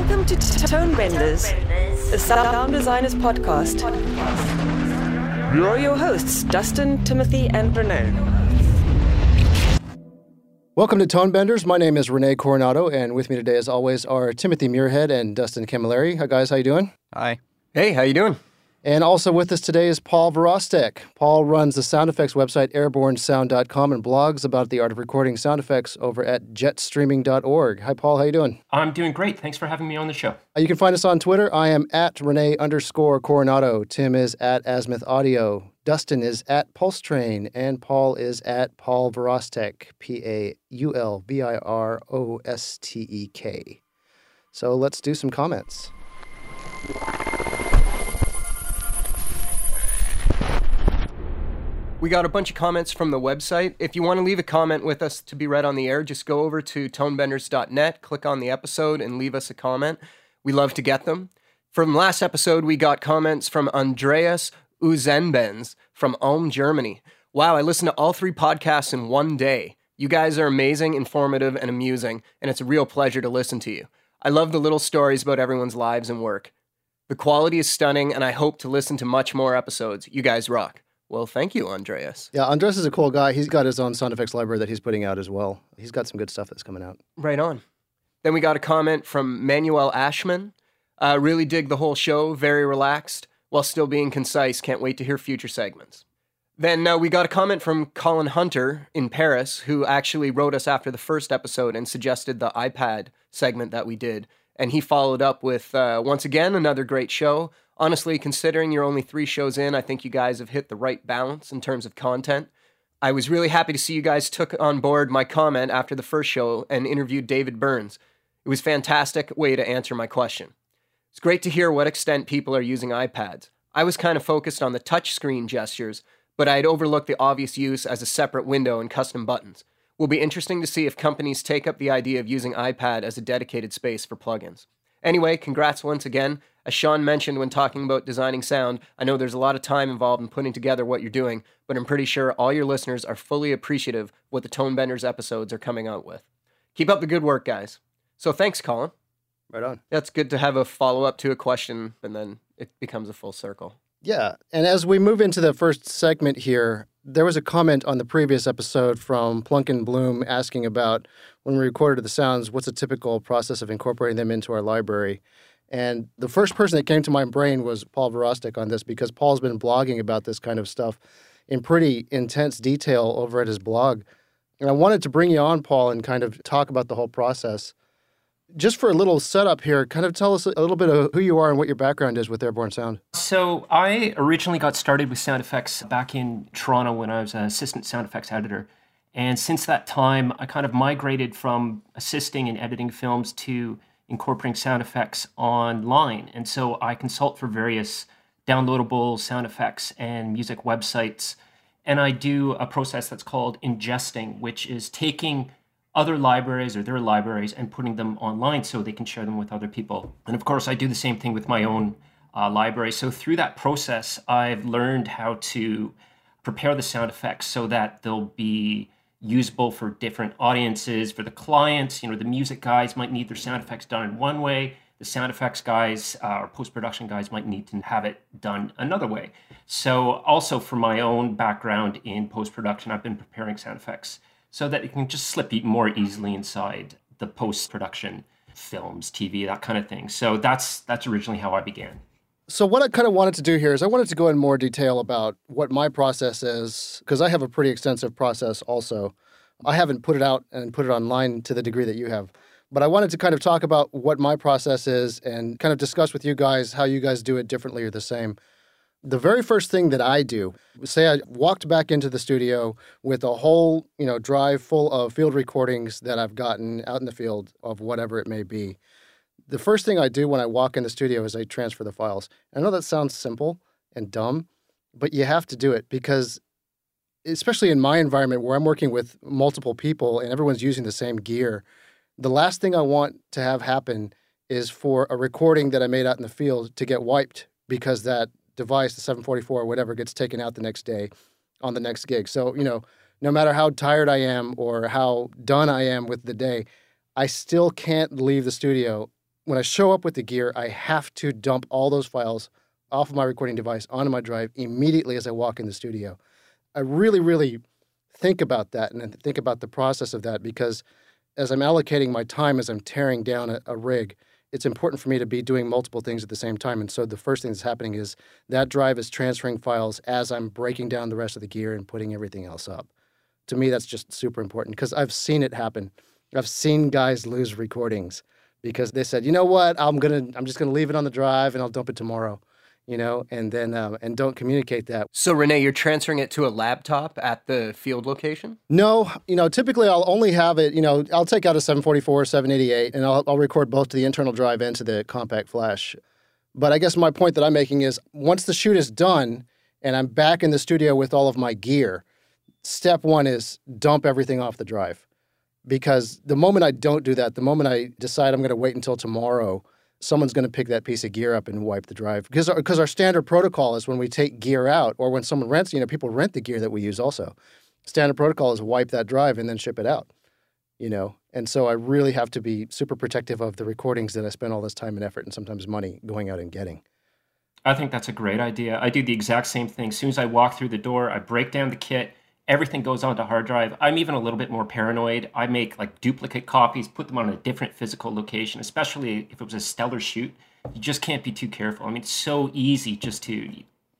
Welcome to Tone Benders, the sound designers podcast. Here are your hosts, Dustin, Timothy, and Renee. Welcome to Tone Benders. My name is Renee Coronado, and with me today, as always, are Timothy Muirhead and Dustin Camilleri. Hi, guys. How you doing? Hi. Hey, how you doing? And also with us today is Paul Virostek. Paul runs the sound effects website airbornesound.com and blogs about the art of recording sound effects over at jetstreaming.org. Hi, Paul. How you doing? I'm doing great. Thanks for having me on the show. Uh, You can find us on Twitter. I am at Renee underscore Coronado. Tim is at Azimuth Audio. Dustin is at Pulse Train. And Paul is at Paul Virostek, P A U L V I R O S T E K. So let's do some comments. We got a bunch of comments from the website. If you want to leave a comment with us to be read on the air, just go over to tonebenders.net, click on the episode, and leave us a comment. We love to get them. From last episode, we got comments from Andreas Uzenbenz from Ulm, Germany. Wow, I listened to all three podcasts in one day. You guys are amazing, informative, and amusing, and it's a real pleasure to listen to you. I love the little stories about everyone's lives and work. The quality is stunning, and I hope to listen to much more episodes. You guys rock. Well, thank you, Andreas. Yeah, Andreas is a cool guy. He's got his own sound effects library that he's putting out as well. He's got some good stuff that's coming out. Right on. Then we got a comment from Manuel Ashman. Uh, really dig the whole show, very relaxed, while still being concise. Can't wait to hear future segments. Then uh, we got a comment from Colin Hunter in Paris, who actually wrote us after the first episode and suggested the iPad segment that we did. And he followed up with, uh, once again, another great show. Honestly, considering you're only three shows in, I think you guys have hit the right balance in terms of content. I was really happy to see you guys took on board my comment after the first show and interviewed David Burns. It was fantastic way to answer my question. It's great to hear what extent people are using iPads. I was kind of focused on the touchscreen gestures, but I had overlooked the obvious use as a separate window and custom buttons. Will be interesting to see if companies take up the idea of using iPad as a dedicated space for plugins. Anyway, congrats once again. As Sean mentioned when talking about designing sound, I know there's a lot of time involved in putting together what you're doing, but I'm pretty sure all your listeners are fully appreciative what the Tone Benders episodes are coming out with. Keep up the good work, guys. So thanks, Colin. Right on. That's good to have a follow up to a question, and then it becomes a full circle. Yeah. And as we move into the first segment here, there was a comment on the previous episode from Plunkin Bloom asking about when we recorded the sounds, what's a typical process of incorporating them into our library? And the first person that came to my brain was Paul Virostek on this because Paul's been blogging about this kind of stuff in pretty intense detail over at his blog. And I wanted to bring you on, Paul, and kind of talk about the whole process. Just for a little setup here, kind of tell us a little bit of who you are and what your background is with Airborne Sound. So, I originally got started with sound effects back in Toronto when I was an assistant sound effects editor. And since that time, I kind of migrated from assisting and editing films to incorporating sound effects online. And so I consult for various downloadable sound effects and music websites. And I do a process that's called ingesting, which is taking other libraries or their libraries and putting them online so they can share them with other people. And of course, I do the same thing with my own uh, library. So through that process, I've learned how to prepare the sound effects so that they'll be usable for different audiences for the clients. You know the music guys might need their sound effects done in one way. The sound effects guys uh, or post-production guys might need to have it done another way. So also for my own background in post-production i've been preparing sound effects so that it can just slip more easily inside the post-production films tv that kind of thing. So that's that's originally how i began So what I kind of wanted to do here is I wanted to go in more detail about what my process is because I have a pretty extensive process also. I haven't put it out and put it online to the degree that you have. But I wanted to kind of talk about what my process is and kind of discuss with you guys how you guys do it differently or the same. The very first thing that I do, say I walked back into the studio with a whole, you know, drive full of field recordings that I've gotten out in the field of whatever it may be the first thing I do when I walk in the studio is I transfer the files. I know that sounds simple and dumb, but you have to do it because, especially in my environment where I'm working with multiple people and everyone's using the same gear, the last thing I want to have happen is for a recording that I made out in the field to get wiped because that device, the 744 or whatever, gets taken out the next day on the next gig. So, you know, no matter how tired I am or how done I am with the day, I still can't leave the studio when I show up with the gear, I have to dump all those files off of my recording device onto my drive immediately as I walk in the studio. I really, really think about that and think about the process of that because as I'm allocating my time as I'm tearing down a, a rig, it's important for me to be doing multiple things at the same time. And so the first thing that's happening is that drive is transferring files as I'm breaking down the rest of the gear and putting everything else up. To me, that's just super important because I've seen it happen. I've seen guys lose recordings because they said, you know what, I'm gonna, I'm just gonna leave it on the drive and I'll dump it tomorrow you know, and then um, and don't communicate that. So Renee, you're transferring it to a laptop at the field location? No, you know, typically I'll only have it. You know, I'll take out a 744, 788, and I'll, I'll record both to the internal drive and to the compact flash. But I guess my point that I'm making is once the shoot is done and I'm back in the studio with all of my gear, step one is dump everything off the drive. Because the moment I don't do that, the moment I decide I'm going to wait until tomorrow someone's going to pick that piece of gear up and wipe the drive. Because because our standard protocol is when we take gear out or when someone rents you know people rent the gear that we use also. Standard protocol is wipe that drive and then ship it out you know? And so i really have to be super protective of the recordings that i spend all this time and effort and sometimes money going out and getting. I think that's a great idea. I do the exact same thing. As soon as i walk through the door i break down the kit everything goes onto hard drive. I'm even a little bit more paranoid. I make like duplicate copies, put them on a different physical location, especially if it was a stellar shoot. You just can't be too careful. I mean, it's so easy just to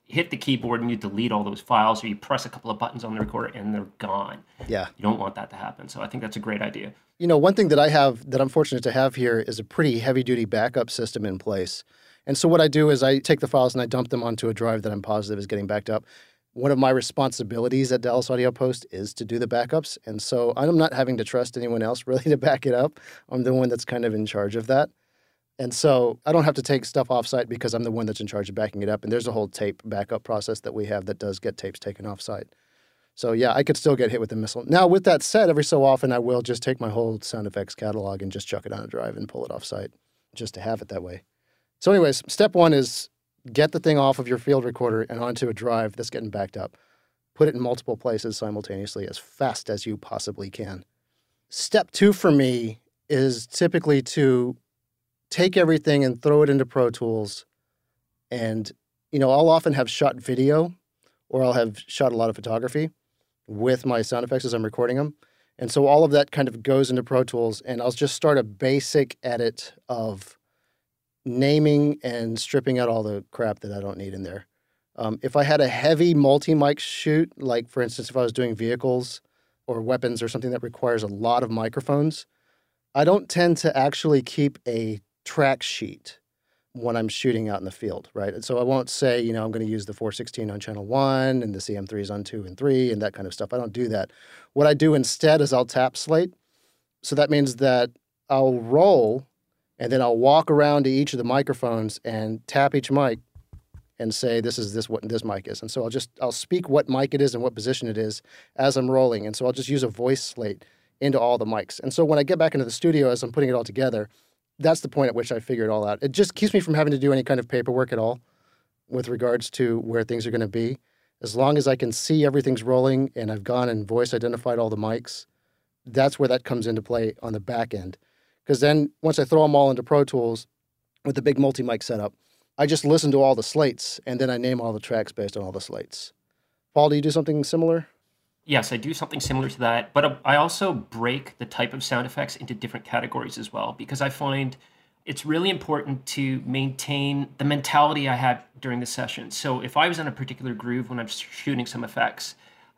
hit the keyboard and you delete all those files or you press a couple of buttons on the recorder and they're gone. Yeah. You don't want that to happen. So I think that's a great idea. You know, one thing that I have that I'm fortunate to have here is a pretty heavy duty backup system in place. And so what I do is I take the files and I dump them onto a drive that I'm positive is getting backed up one of my responsibilities at Dallas Audio Post is to do the backups. And so I'm not having to trust anyone else really to back it up. I'm the one that's kind of in charge of that. And so I don't have to take stuff offsite because I'm the one that's in charge of backing it up. And there's a whole tape backup process that we have that does get tapes taken offsite. So yeah, I could still get hit with a missile. Now, with that said, every so often I will just take my whole sound effects catalog and just chuck it on a drive and pull it offsite just to have it that way. So, anyways, step one is get the thing off of your field recorder and onto a drive that's getting backed up. Put it in multiple places simultaneously as fast as you possibly can. Step two for me is typically to take everything and throw it into Pro Tools. And, you know, I'll often have shot video or I'll have shot a lot of photography with my sound effects as I'm recording them. And so all of that kind of goes into Pro Tools, and I'll just start a basic edit of naming and stripping out all the crap that I don't need in there. Um, if I had a heavy multi mic shoot, like for instance, if I was doing vehicles or weapons or something that requires a lot of microphones, I don't tend to actually keep a track sheet when I'm shooting out in the field, right? So I won't say, you know, I'm going to use the 416 on channel one and the CM3s on two and three and that kind of stuff. I don't do that. What I do instead is I'll tap slate. So that means that I'll roll and then I'll walk around to each of the microphones and tap each mic and say this is this what this mic is. And so I'll just I'll speak what mic it is and what position it is as I'm rolling. And so I'll just use a voice slate into all the mics. And so when I get back into the studio as I'm putting it all together, that's the point at which I figure it all out. It just keeps me from having to do any kind of paperwork at all with regards to where things are going to be. As long as I can see everything's rolling and I've gone and voice identified all the mics, that's where that comes into play on the back end. Because then once I throw them all into Pro Tools with the big multi mic setup, I just listen to all the slates and then I name all the tracks based on all the slates. Paul, do you do something similar? Yes, I do something similar to that, but um, I also break the type of sound effects into different categories as well because I find it's really important to maintain the mentality I had during the session. So if I was in a particular groove when I'm shooting some effects,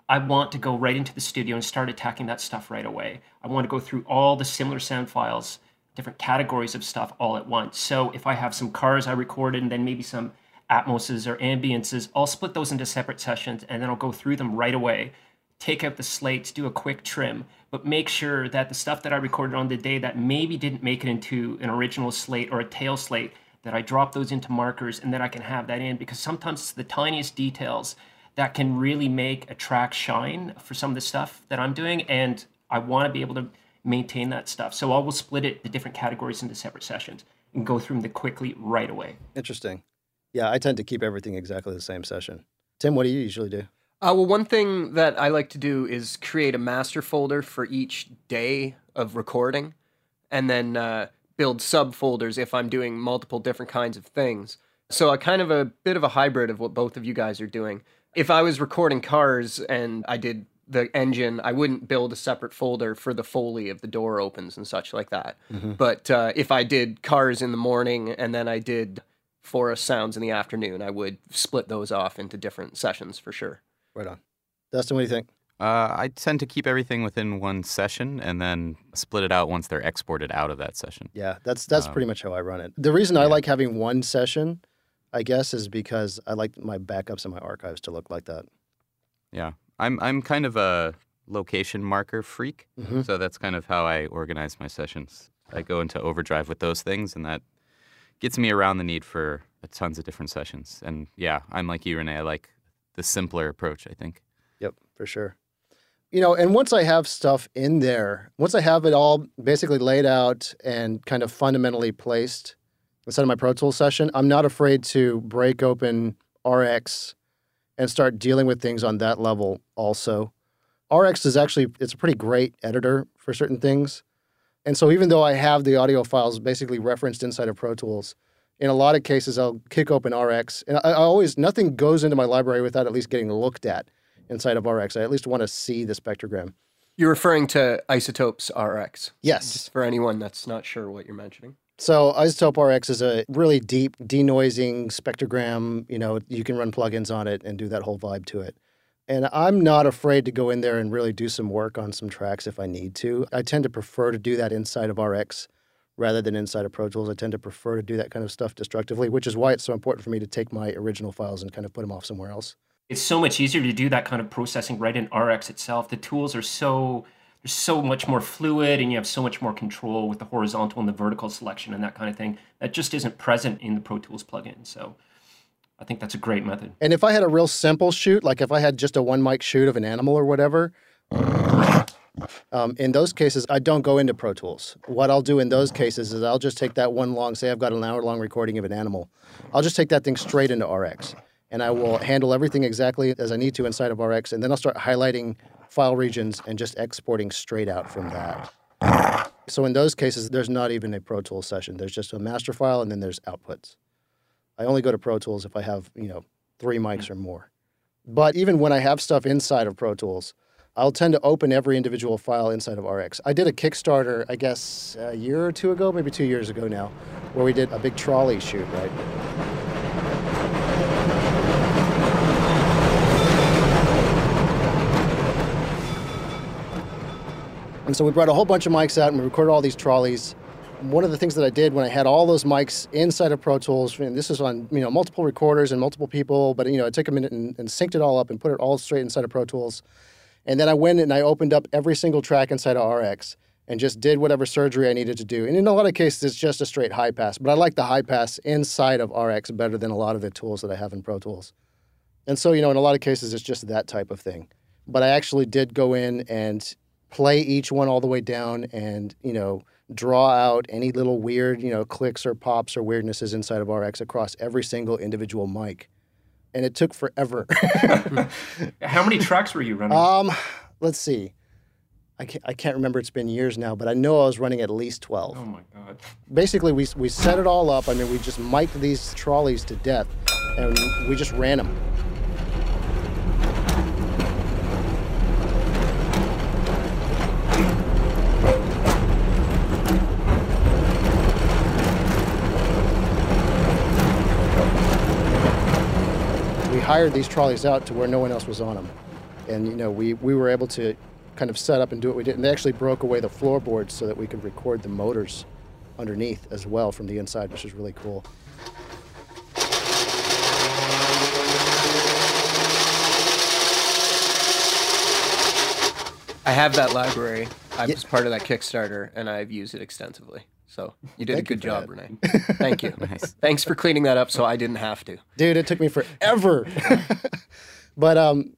I want to go right into the studio and start attacking that stuff right away. I want to go through all the similar sound files, different categories of stuff all at once. So if I have some cars I recorded and then maybe some atmoses or ambiances, I'll split those into separate sessions and then I'll go through them right away. Take out the slates, do a quick trim, but make sure that the stuff that I recorded on the day that maybe didn't make it into an original slate or a tail slate, that I drop those into markers and then I can have that in because sometimes it's the tiniest details that can really make a track shine for some of the stuff that I'm doing. And I want to be able to maintain that stuff. So I will split it the different categories into separate sessions and go through them quickly right away. Interesting. Yeah, I tend to keep everything exactly the same session. Tim, what do you usually do? Uh, well, one thing that I like to do is create a master folder for each day of recording, and then uh, build subfolders if I'm doing multiple different kinds of things. So a kind of a bit of a hybrid of what both of you guys are doing. If I was recording cars and I did the engine, I wouldn't build a separate folder for the foley of the door opens and such like that. Mm-hmm. But uh, if I did cars in the morning and then I did forest sounds in the afternoon, I would split those off into different sessions for sure. Right on. Dustin, what do you think? Uh, I tend to keep everything within one session and then split it out once they're exported out of that session. Yeah, that's that's Um, pretty much how I run it. The reason I like having one session, I guess, is because I like my backups and my archives to look like that. Yeah, I'm I'm kind of a location marker freak, Mhm. so that's kind of how I organize my sessions. I go into overdrive with those things, and that gets me around the need for tons of different sessions. And yeah, I'm like you, Renee. I like the simpler approach. I think. Yep, for sure. You know, and once I have stuff in there, once I have it all basically laid out and kind of fundamentally placed inside of my Pro Tools session, I'm not afraid to break open RX and start dealing with things on that level also. RX is actually it's a pretty great editor for certain things. And so even though I have the audio files basically referenced inside of Pro Tools, in a lot of cases I'll kick open RX and I, I always nothing goes into my library without at least getting looked at inside of RX. I at least want to see the spectrogram. You're referring to iZotope's RX. Yes. Just for anyone that's not sure what you're mentioning. So iZotope RX is a really deep denoising spectrogram. You know, you can run plugins on it and do that whole vibe to it. And I'm not afraid to go in there and really do some work on some tracks if I need to. I tend to prefer to do that inside of RX rather than inside of Pro Tools. I tend to prefer to do that kind of stuff destructively, which is why it's so important for me to take my original files and kind of put them off somewhere else. It's so much easier to do that kind of processing right in RX itself. The tools are so they're so much more fluid and you have so much more control with the horizontal and the vertical selection and that kind of thing. That just isn't present in the Pro Tools plugin. So I think that's a great method. And if I had a real simple shoot, like if I had just a one mic shoot of an animal or whatever, um, in those cases, I don't go into Pro Tools. What I'll do in those cases is I'll just take that one long, say I've got an hour long recording of an animal, I'll just take that thing straight into RX. And I will handle everything exactly as I need to inside of RX. And then I'll start highlighting file regions and just exporting straight out from that. So in those cases, there's not even a Pro Tools session. There's just a master file and then there's outputs. I only go to Pro Tools if I have, you know, three mics or more. But even when I have stuff inside of Pro Tools, I'll tend to open every individual file inside of RX. I did a Kickstarter, I guess, a year or two ago, maybe two years ago now, where we did a big trolley shoot, right? And so we brought a whole bunch of mics out and we recorded all these trolleys. One of the things that I did when I had all those mics inside of Pro Tools, and this is on you know multiple recorders and multiple people, but you know it took a minute and, and synced it all up and put it all straight inside of Pro Tools. And then I went and I opened up every single track inside of RX and just did whatever surgery I needed to do. And in a lot of cases, it's just a straight high pass, but I like the high pass inside of RX better than a lot of the tools that I have in Pro Tools. And so, you know, in a lot of cases, it's just that type of thing. But I actually did go in and play each one all the way down and, you know, draw out any little weird, you know, clicks or pops or weirdnesses inside of RX across every single individual mic. And it took forever. How many tracks were you running? um, let's see. I can't, I can't remember. It's been years now, but I know I was running at least 12. oh my god. Basically, we, we set it all up. I mean, we just mic'd these trolleys to death and we just ran them. Hired these trolleys out to where no one else was on them. And, you know, we, we were able to kind of set up and do what we did. And they actually broke away the floorboards so that we could record the motors underneath as well from the inside, which is really cool. I have that library. I was part of that Kickstarter, and I've used it extensively. So you did Thank a good job, that. Renee. Thank you. Nice. Thanks for cleaning that up, so I didn't have to. Dude, it took me forever. but um,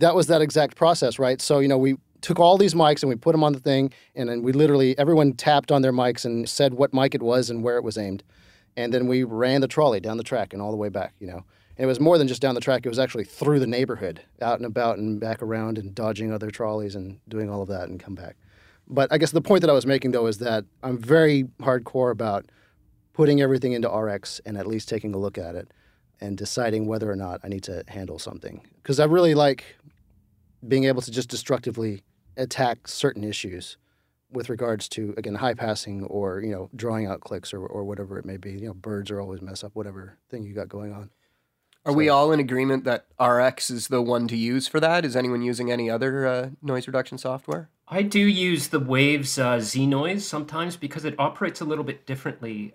that was that exact process, right? So, you know, we took all these mics and we put them on the thing, and then we literally, everyone tapped on their mics and said what mic it was and where it was aimed. And then we ran the trolley down the track and all the way back, you know. And it was more than just down the track, it was actually through the neighborhood, out and about and back around and dodging other trolleys and doing all of that and come back. But I guess the point that I was making though is that I'm very hardcore about putting everything into RX and at least taking a look at it and deciding whether or not I need to handle something. Because I really like being able to just destructively attack certain issues with regards to again high passing or you know drawing out clicks or, or whatever it may be. You know, birds are always mess up whatever thing you got going on. Are so, we all in agreement that RX is the one to use for that? Is anyone using any other uh, noise reduction software? I do use the Waves uh, Z Noise sometimes because it operates a little bit differently.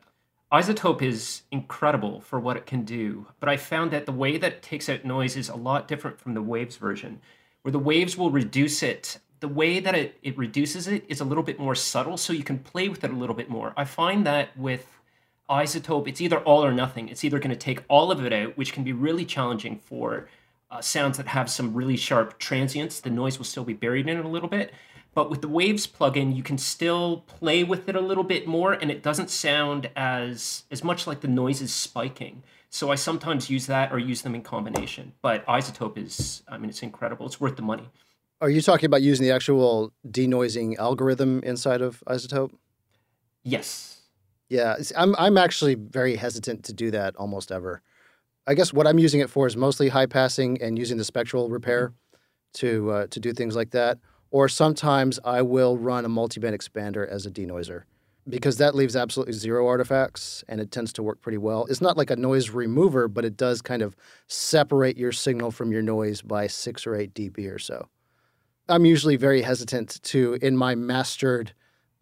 iZotope is incredible for what it can do, but I found that the way that it takes out noise is a lot different from the Waves version, where the Waves will reduce it the way that it, it reduces it is a little bit more subtle, so you can play with it a little bit more. I find that with iZotope, it's either all or nothing. It's either going to take all of it out, which can be really challenging for uh, sounds that have some really sharp transients. The noise will still be buried in it a little bit. But with the Waves plugin, you can still play with it a little bit more, and it doesn't sound as as much like the noise is spiking. So I sometimes use that or use them in combination. But iZotope is, I mean, it's incredible. It's worth the money. Are you talking about using the actual denoising algorithm inside of iZotope? Yes. Yeah, I'm I'm actually very hesitant to do that almost ever. I guess what I'm using it for is mostly high passing and using the spectral repair to uh, to do things like that. Or sometimes I will run a multiband expander as a denoiser because that leaves absolutely zero artifacts and it tends to work pretty well. It's not like a noise remover, but it does kind of separate your signal from your noise by six or eight dB or so. I'm usually very hesitant to, in my mastered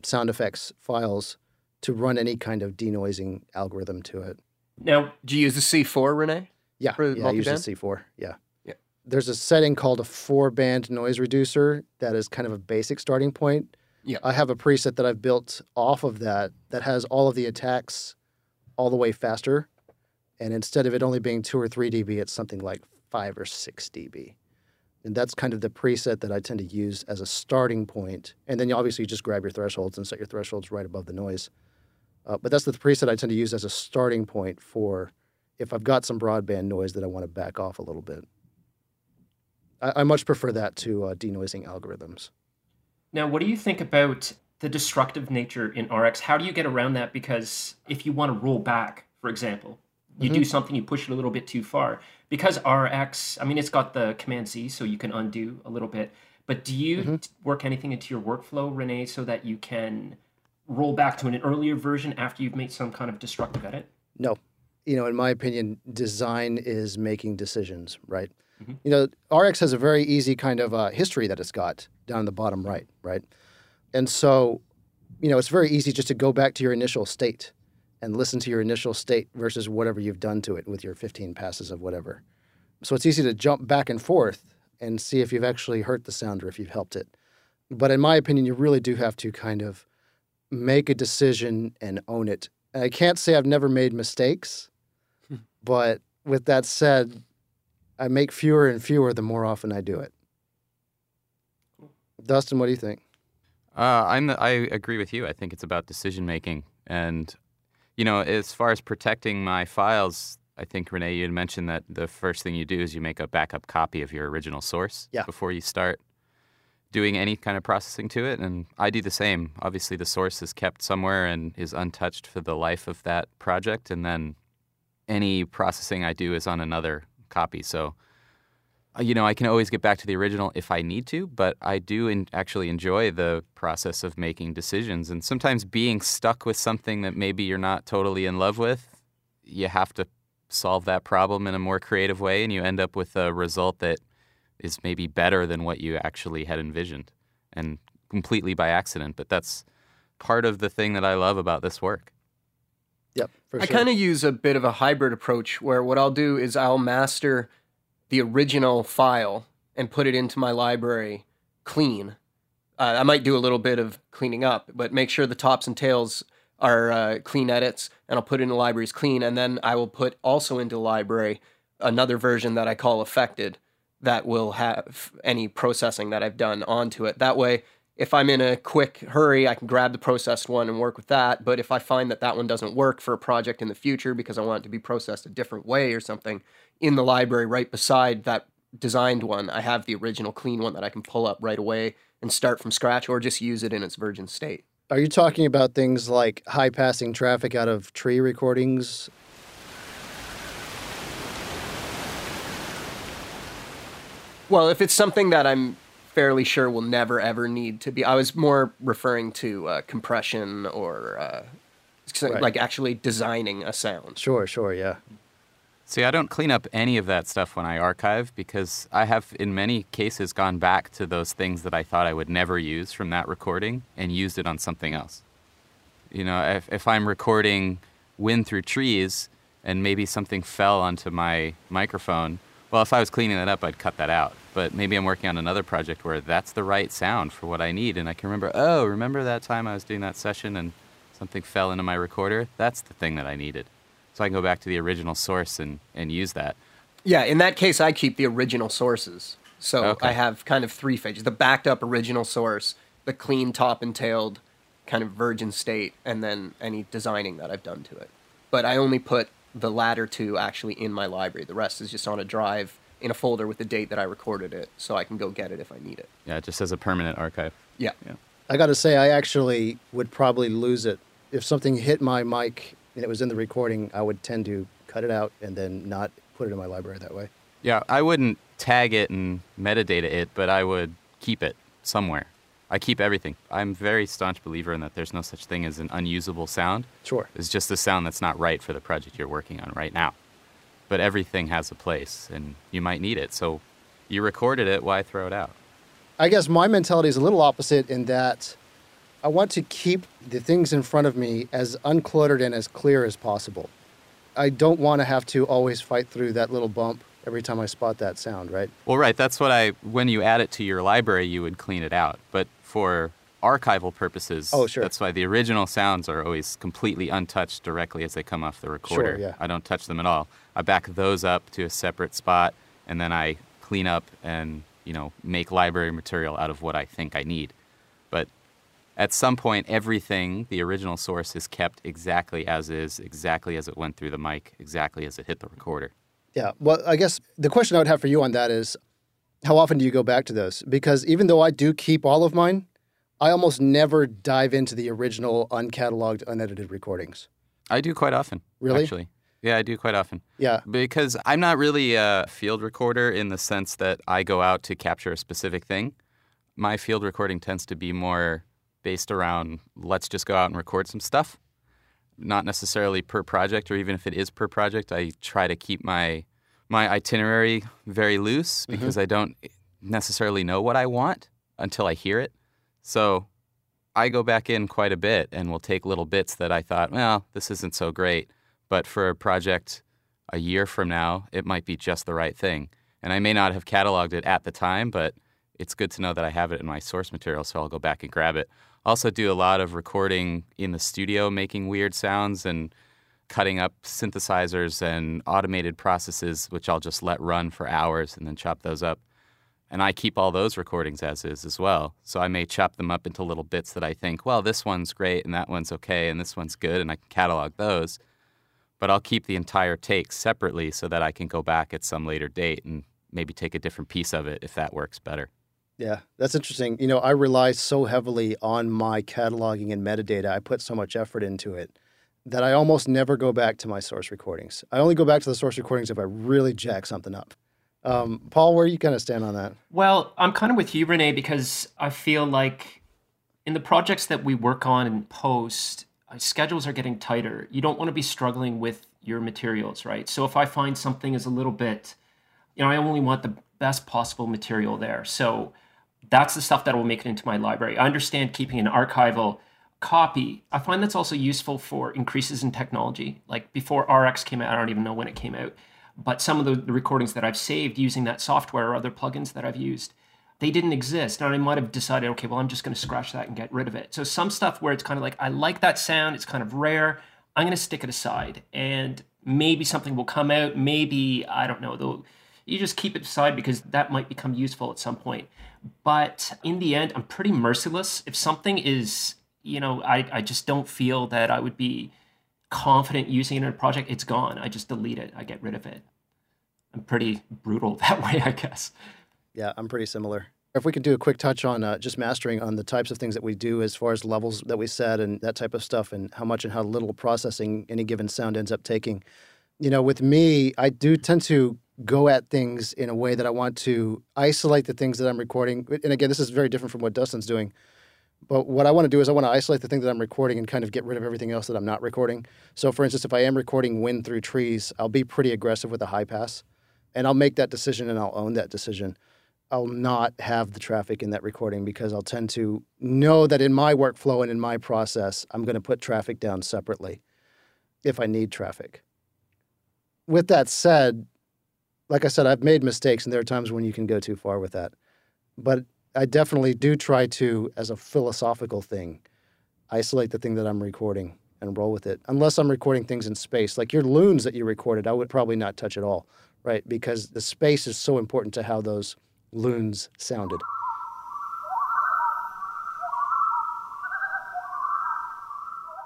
sound effects files, to run any kind of denoising algorithm to it. Now, do you use the C4, Renee? Yeah, yeah I use the C4. Yeah. There's a setting called a four band noise reducer that is kind of a basic starting point. Yeah. I have a preset that I've built off of that that has all of the attacks all the way faster. And instead of it only being two or three dB, it's something like five or six dB. And that's kind of the preset that I tend to use as a starting point. And then you obviously just grab your thresholds and set your thresholds right above the noise. Uh, but that's the preset I tend to use as a starting point for if I've got some broadband noise that I want to back off a little bit. I, I much prefer that to uh, denoising algorithms. Now, what do you think about the destructive nature in RX? How do you get around that? Because if you want to roll back, for example, you mm-hmm. do something, you push it a little bit too far. Because RX, I mean, it's got the Command Z, so you can undo a little bit. But do you mm-hmm. work anything into your workflow, Renee, so that you can roll back to an earlier version after you've made some kind of destructive edit? No. You know, in my opinion, design is making decisions, right? Mm-hmm. You know, RX has a very easy kind of uh, history that it's got down the bottom right, right? And so, you know, it's very easy just to go back to your initial state and listen to your initial state versus whatever you've done to it with your 15 passes of whatever. So it's easy to jump back and forth and see if you've actually hurt the sound or if you've helped it. But in my opinion, you really do have to kind of make a decision and own it. And I can't say I've never made mistakes, hmm. but with that said, I make fewer and fewer the more often I do it. Dustin, what do you think? Uh, I'm the, I agree with you. I think it's about decision making, and you know, as far as protecting my files, I think Renee, you had mentioned that the first thing you do is you make a backup copy of your original source yeah. before you start doing any kind of processing to it. And I do the same. Obviously, the source is kept somewhere and is untouched for the life of that project. And then any processing I do is on another copy. So uh, you know, I can always get back to the original if I need to, but I do in, actually enjoy the process of making decisions. And sometimes being stuck with something that maybe you're not totally in love with, you have to solve that problem in a more creative way, and you end up with a result that is maybe better than what you actually had envisioned, and completely by accident. But that's part of the thing that I love about this work. Yep, I sure. kind of use a bit of a hybrid approach where what I'll do is I'll master the original file and put it into my library clean. Uh, I might do a little bit of cleaning up, but make sure the tops and tails are uh, clean edits, and I'll put it in the libraries clean, and then I will put also into the library another version that I call affected that will have any processing that I've done onto it. That way, if I'm in a quick hurry, I can grab the processed one and work with that. But if I find that that one doesn't work for a project in the future because I want it to be processed a different way or something, in the library right beside that designed one, I have the original clean one that I can pull up right away and start from scratch or just use it in its virgin state. Are you talking about things like high passing traffic out of tree recordings? Well, if it's something that I'm fairly sure will never ever need to be, I was more referring to uh, compression or uh, Right. like actually designing a sound. Sure, sure, yeah. See, I don't clean up any of that stuff when I archive because I have, in many cases, gone back to those things that I thought I would never use from that recording and used it on something else. You know, if, if I'm recording wind through trees and maybe something fell onto my microphone, well, if I was cleaning that up, I'd cut that out. But maybe I'm working on another project where that's the right sound for what I need. And I can remember, oh, remember that time I was doing that session and something fell into my recorder? That's the thing that I needed. So I can go back to the original source and, and use that. Yeah, in that case, I keep the original sources. So Okay. I have kind of three phases the backed up original source, the clean top and tailed kind of virgin state, and then any designing that I've done to it. But I only put the latter two actually in my library. The rest is just on a drive in a folder with the date that I recorded it, so I can go get it if I need it. Yeah, it just as a permanent archive. Yeah. Yeah. I got to say, I actually would probably lose it. If something hit my mic and it was in the recording, I would tend to cut it out and then not put it in my library that way. Yeah, I wouldn't tag it and metadata it, but I would keep it somewhere. I keep everything. I'm a very staunch believer in that there's no such thing as an unusable sound. Sure. It's just a sound that's not right for the project you're working on right now. But everything has a place, and you might need it. So you recorded it, why throw it out? I guess my mentality is a little opposite in that I want to keep the things in front of me as uncluttered and as clear as possible. I don't want to have to always fight through that little bump every time I spot that sound, right? Well, right. That's what I. When you add it to your library, you would clean it out. But for archival purposes, Oh, sure. That's why the original sounds are always completely untouched directly as they come off the recorder. Sure, yeah. I don't touch them at all. I back those up to a separate spot, and then I clean up and you know make library material out of what I think I need. But at some point, everything, the original source, is kept exactly as is, exactly as it went through the mic, exactly as it hit the recorder. Yeah. Well, I guess the question I would have for you on that is how often do you go back to those? Because even though I do keep all of mine, I almost never dive into the original uncatalogued, unedited recordings. I do quite often. Really? Actually. Yeah, I do quite often. Yeah. Because I'm not really a field recorder in the sense that I go out to capture a specific thing. My field recording tends to be more based around let's just go out and record some stuff. Not necessarily per project, or even if it is per project, I try to keep my my itinerary very loose mm-hmm. because I don't necessarily know what I want until I hear it. So I go back in quite a bit and will take little bits that I thought, well, this isn't so great. But for a project a year from now, it might be just the right thing. And I may not have cataloged it at the time, but it's good to know that I have it in my source material, so I'll go back and grab it. Also, do a lot of recording in the studio, making weird sounds and cutting up synthesizers and automated processes, which I'll just let run for hours and then chop those up. And I keep all those recordings as is as well. So I may chop them up into little bits that I think, well, this one's great and that one's okay and this one's good, and I can catalog those. But I'll keep the entire take separately so that I can go back at some later date and maybe take a different piece of it if that works better. Yeah, that's interesting. You know, I rely so heavily on my cataloging and metadata. I put so much effort into it that I almost never go back to my source recordings. I only go back to the source recordings if I really jack something up. Um, Paul, where you kind of stand on that? Well, I'm kind of with you, Renee, because I feel like in the projects that we work on in post, uh, schedules are getting tighter. You don't want to be struggling with your materials, right? So if I find something is a little bit, you know, I only want the best possible material there. So that's the stuff that will make it into my library. I understand keeping an archival copy. I find that's also useful for increases in technology. Like before RX came out, I don't even know when it came out, but some of the, the recordings that I've saved using that software or other plugins that I've used, they didn't exist. And I might have decided, okay, well, I'm just going to scratch that and get rid of it. So some stuff where it's kind of like, I like that sound, it's kind of rare. I'm going to stick it aside and maybe something will come out. Maybe, I don't know, though. You just keep it aside because that might become useful at some point. But in the end, I'm pretty merciless. If something is, you know, I, I just don't feel that I would be confident using it in a project, it's gone. I just delete it. I get rid of it. I'm pretty brutal that way, I guess. Yeah, I'm pretty similar. If we could do a quick touch on uh, just mastering on the types of things that we do as far as levels that we set and that type of stuff, and how much and how little processing any given sound ends up taking. You know, with me, I do tend to go at things in a way that I want to isolate the things that I'm recording. And again, this is very different from what Dustin's doing. But what I want to do is I want to isolate the thing that I'm recording and kind of get rid of everything else that I'm not recording. So, for instance, if I am recording wind through trees, I'll be pretty aggressive with the high pass, and I'll make that decision and I'll own that decision. I'll not have the traffic in that recording because I'll tend to know that in my workflow and in my process, I'm going to put traffic down separately if I need traffic. With that said, like I said, I've made mistakes, and there are times when you can go too far with that. But I definitely do try to, as a philosophical thing, isolate the thing that I'm recording and roll with it. Unless I'm recording things in space, like your loons that you recorded, I would probably not touch at all, right? Because the space is so important to how those loons sounded.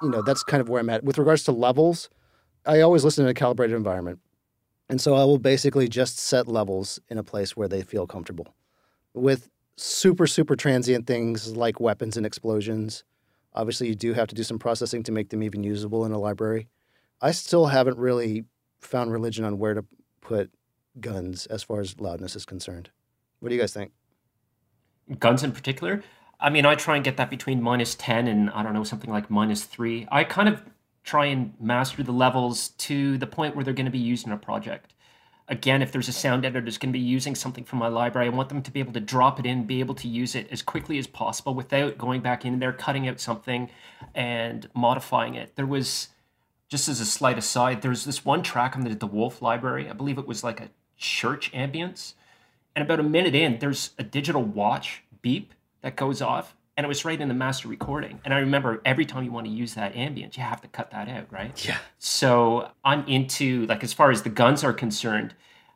You know, that's kind of where I'm at. With regards to levels, I always listen in a calibrated environment. And so I will basically just set levels in a place where they feel comfortable. With super, super transient things like weapons and explosions, obviously you do have to do some processing to make them even usable in a library. I still haven't really found religion on where to put guns as far as loudness is concerned. What do you guys think? Guns in particular? I mean, I try and get that between minus 10 and I don't know, something like minus 3. I kind of try and master the levels to the point where they're going to be used in a project. Again, if there's a sound editor that's going to be using something from my library, I want them to be able to drop it in, be able to use it as quickly as possible without going back in there, cutting out something and modifying it. There was, just as a slight aside, there's this one track on the, the Wolf library. I believe it was like a church ambience. And about a minute in, there's a digital watch beep that goes off and it was right in the master recording. And I remember every time you want to use that ambient, you have to cut that out, right? Yeah. So I'm into like as far as the guns are concerned,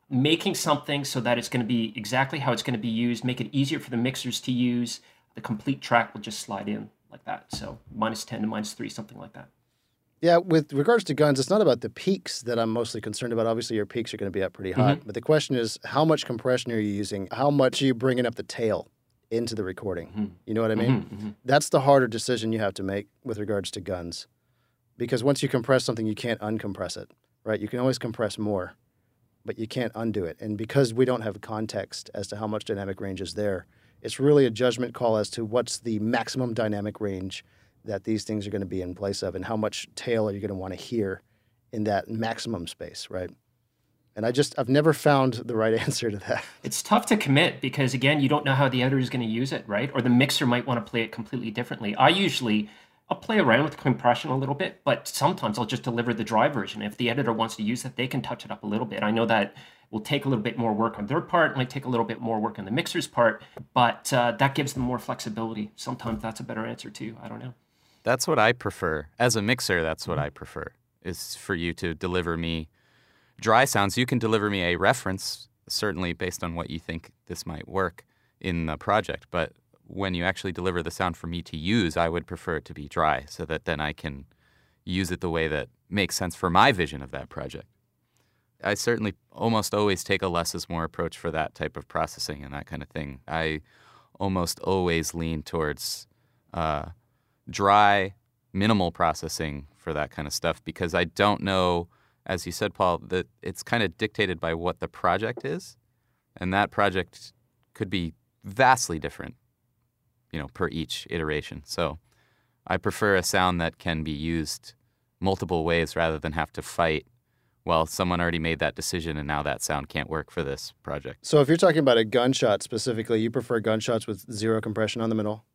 making something so that it's going to be exactly how it's going to be used, make it easier for the mixers to use. The complete track will just slide in like that. So minus 10 to minus 3, something like that. Yeah, with regards to guns, it's not about the peaks that I'm mostly concerned about. Obviously, your peaks are going to be up pretty hot. Mm-hmm. But the question is, how much compression are you using? How much are you bringing up the tail? Into the recording. Mm-hmm. You know what I mean? Mm-hmm, mm-hmm. That's the harder decision you have to make with regards to guns. Because once you compress something, you can't uncompress it, right? You can always compress more, but you can't undo it. And because we don't have context as to how much dynamic range is there, it's really a judgment call as to what's the maximum dynamic range that these things are going to be in place of and how much tail are you going to want to hear in that maximum space, right? And I just, I've never found the right answer to that. It's tough to commit because, again, you don't know how the editor is going to use it, right? Or the mixer might want to play it completely differently. I usually, I'll play around with compression a little bit, but sometimes I'll just deliver the dry version. If the editor wants to use it, they can touch it up a little bit. I know that will take a little bit more work on their part, might take a little bit more work on the mixer's part, but uh, that gives them more flexibility. Sometimes that's a better answer too. I don't know. That's what I prefer. As a mixer, that's what I prefer, is for you to deliver me dry sounds, you can deliver me a reference, certainly based on what you think this might work in the project. But when you actually deliver the sound for me to use, I would prefer it to be dry so that then I can use it the way that makes sense for my vision of that project. I certainly almost always take a less is more approach for that type of processing and that kind of thing. I almost always lean towards uh, dry, minimal processing for that kind of stuff because I don't know as you said, Paul, that it's kind of dictated by what the project is, and that project could be vastly different, you know, per each iteration. So, I prefer a sound that can be used multiple ways rather than have to fight. Well, someone already made that decision, and now that sound can't work for this project. So, if you're talking about a gunshot specifically, you prefer gunshots with zero compression on the middle?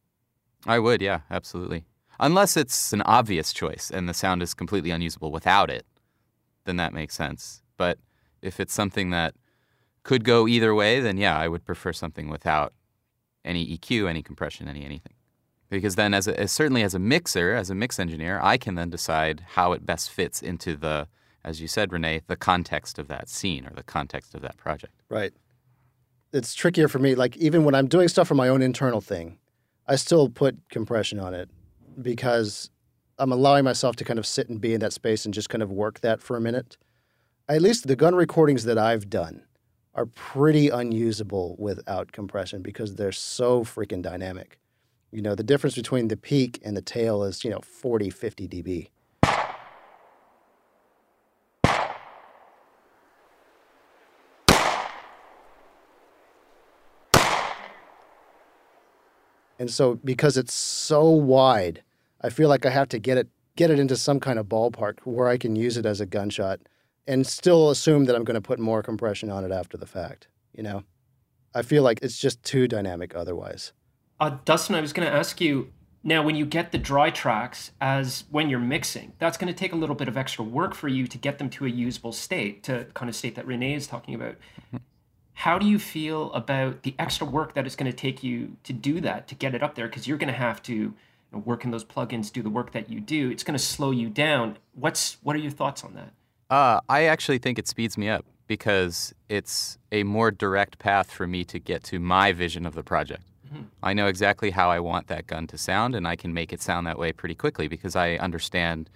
I would, yeah, absolutely. Unless it's an obvious choice and the sound is completely unusable without it then that makes sense. But if it's something that could go either way, then yeah, I would prefer something without any EQ, any compression, any anything. Because then, as, a, as certainly as a mixer, as a mix engineer, I can then decide how it best fits into the, as you said, Renee, the context of that scene or the context of that project. Right. It's trickier for me. Like even when I'm doing stuff for my own internal thing, I still put compression on it because I'm allowing myself to kind of sit and be in that space and just kind of work that for a minute. At least the gun recordings that I've done, are pretty unusable without compression because they're so freaking dynamic. You know, the difference between the peak and the tail is, you know, 40, 50 dB. And so because it's so wide, I feel like I have to get it get it into some kind of ballpark where I can use it as a gunshot and still assume that I'm going to put more compression on it after the fact, you know? I feel like it's just too dynamic otherwise. Uh, Dustin, I was going to ask you now when you get the dry tracks as when you're mixing, that's going to take a little bit of extra work for you to get them to a usable state, to kind of state that Renee is talking about. How do you feel about the extra work that it's going to take you to do that, to get it up there? Because you're going to have to you know, work in those plugins, do the work that you do. It's going to slow you down. What's what are your thoughts on that? Uh, I actually think it speeds me up because it's a more direct path for me to get to my vision of the project. Mm-hmm. I know exactly how I want that gun to sound, and I can make it sound that way pretty quickly because I understand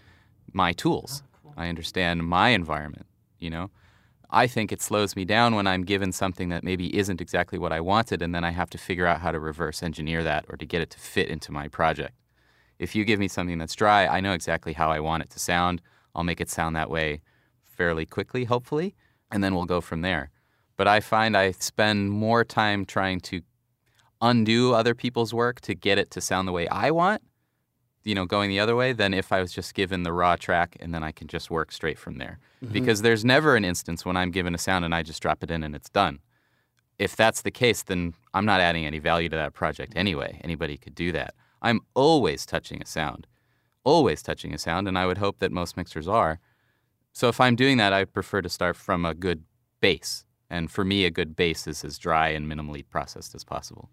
my tools. Oh, cool. I understand my environment, you know? I think it slows me down when I'm given something that maybe isn't exactly what I wanted, and then I have to figure out how to reverse engineer that or to get it to fit into my project. If you give me something that's dry, I know exactly how I want it to sound. I'll make it sound that way fairly quickly, hopefully, and then we'll go from there. But I find I spend more time trying to undo other people's work to get it to sound the way I want, you know, going the other way, than if I was just given the raw track and then I can just work straight from there mm-hmm. because there's never an instance when I'm given a sound and I just drop it in and it's done. If that's the case, then I'm not adding any value to that project anyway. Anybody could do that. I'm always touching a sound, always touching a sound, and I would hope that most mixers are. So if I'm doing that, I prefer to start from a good base. And for me, a good base is as dry and minimally processed as possible.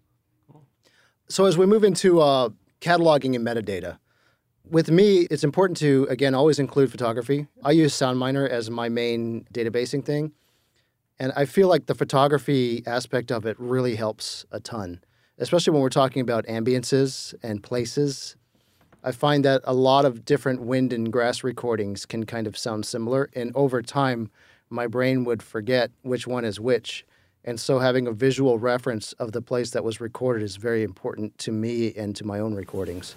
So as we move into uh, cataloging and metadata, with me, it's important to, again, always include photography. I use SoundMiner as my main databasing thing. And I feel like the photography aspect of it really helps a ton, especially when we're talking about ambiances and places. I find that a lot of different wind and grass recordings can kind of sound similar. And over time, my brain would forget which one is which. And so having a visual reference of the place that was recorded is very important to me and to my own recordings.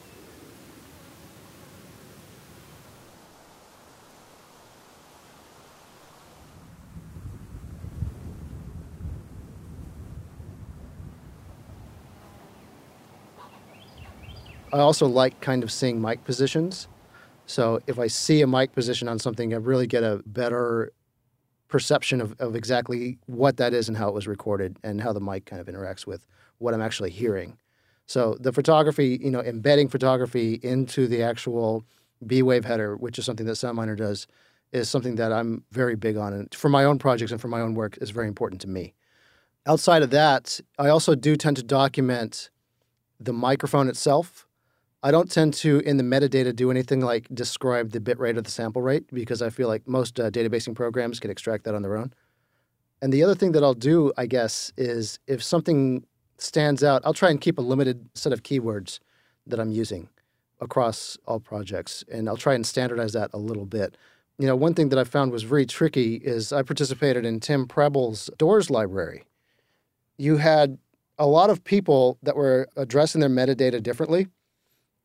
I also like kind of seeing mic positions. So if I see a mic position on something, I really get a better perception of, of exactly what that is and how it was recorded and how the mic kind of interacts with what I'm actually hearing. So the photography, you know, embedding photography into the actual B wave header, which is something that SoundMiner does, is something that I'm very big on. And for my own projects and for my own work is very important to me. Outside of that, I also do tend to document the microphone itself I don't tend to, in the metadata, do anything like describe the bit rate or the sample rate because I feel like most uh, databasing programs can extract that on their own. And the other thing that I'll do, I guess, is if something stands out, I'll try and keep a limited set of keywords that I'm using across all projects. And I'll try and standardize that a little bit. You know, one thing that I found was very tricky is I participated in Tim Prebble's Doors library. You had a lot of people that were addressing their metadata differently.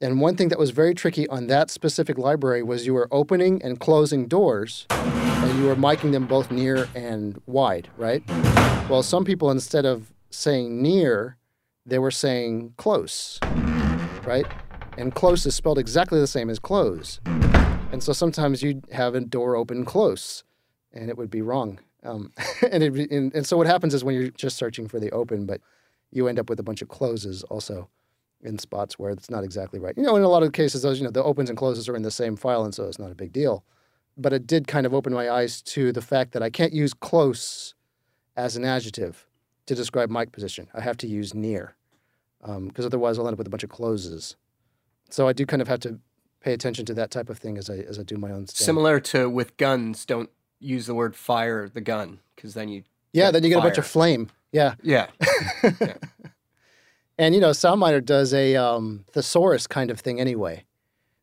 And one thing that was very tricky on that specific library was you were opening and closing doors and you were miking them both near and wide, right? Well, some people, instead of saying near, they were saying close, right? And close is spelled exactly the same as close. And so sometimes you'd have a door open close and it would be wrong. Um, and, it, and, and so what happens is when you're just searching for the open, but you end up with a bunch of closes also in spots where it's not exactly right. You know, in a lot of cases, those you know the opens and closes are in the same file, and so it's not a big deal. But it did kind of open my eyes to the fact that I can't use close as an adjective to describe mic position. I have to use near because um, otherwise I'll end up with a bunch of closes. So I do kind of have to pay attention to that type of thing as I as I do my own. Stand. Similar to with guns, don't use the word fire the gun because then you yeah then you get fire. a bunch of flame. Yeah. Yeah. yeah. And you know, SoundMiner does a um, thesaurus kind of thing anyway.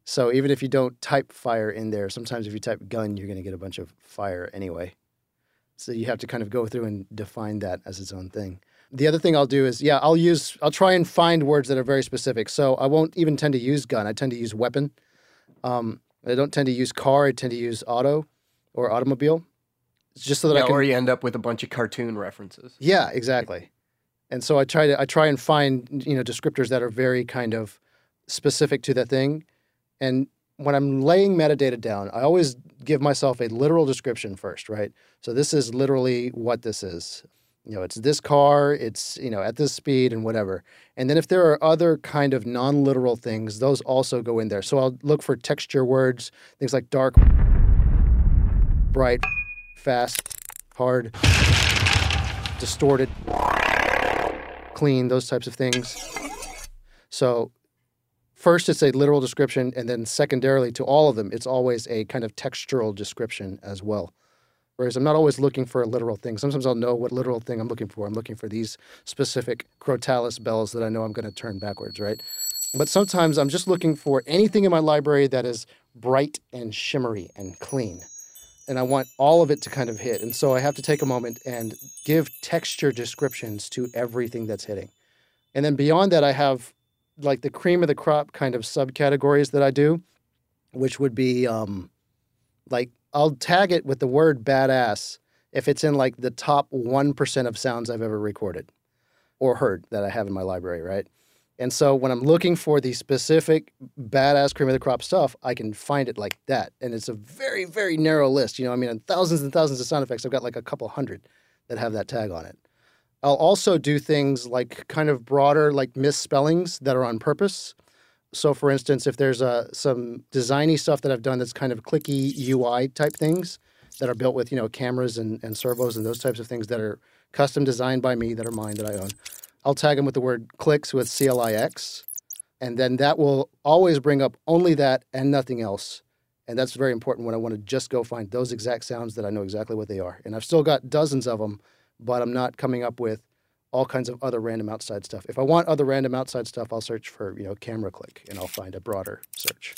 So even if you don't type fire in there, sometimes if you type gun, you're going to get a bunch of fire anyway. So you have to kind of go through and define that as its own thing. The other thing I'll do is, yeah, I'll use, I'll try and find words that are very specific. So I won't even tend to use gun. I tend to use weapon. Um, I don't tend to use car. I tend to use auto or automobile. It's just so that Yeah, I can. or you end up with a bunch of cartoon references. Yeah, exactly. And so I try to I try and find you know descriptors that are very kind of specific to that thing. And when I'm laying metadata down, I always give myself a literal description first, right? So this is literally what this is. You know, it's this car, it's you know at this speed and whatever. And then if there are other kind of non-literal things, those also go in there. So I'll look for texture words, things like dark, bright, fast, hard, distorted, clean, those types of things. So, first it's a literal description, and then secondarily to all of them, it's always a kind of textural description as well. Whereas I'm not always looking for a literal thing. Sometimes I'll know what literal thing I'm looking for. I'm looking for these specific crotales bells that I know I'm going to turn backwards, right? But sometimes I'm just looking for anything in my library that is bright and shimmery and clean and I want all of it to kind of hit. And so I have to take a moment and give texture descriptions to everything that's hitting. And then beyond that, I have like the cream of the crop kind of subcategories that I do, which would be um, like I'll tag it with the word badass if it's in like the top 1% of sounds I've ever recorded or heard that I have in my library, right? And so when I'm looking for the specific badass cream of the crop stuff, I can find it like that. And it's a very, very narrow list. You know, I mean, thousands and thousands of sound effects. I've got like a couple hundred that have that tag on it. I'll also do things like kind of broader, like misspellings that are on purpose. So, for instance, if there's uh, some designy stuff that I've done that's kind of clicky UI type things that are built with, you know, cameras and, and servos and those types of things that are custom designed by me that are mine that I own. I'll tag them with the word clicks with C L I X, and then that will always bring up only that and nothing else. And that's very important when I want to just go find those exact sounds that I know exactly what they are. And I've still got dozens of them, but I'm not coming up with all kinds of other random outside stuff. If I want other random outside stuff, I'll search for, you know, camera click and I'll find a broader search.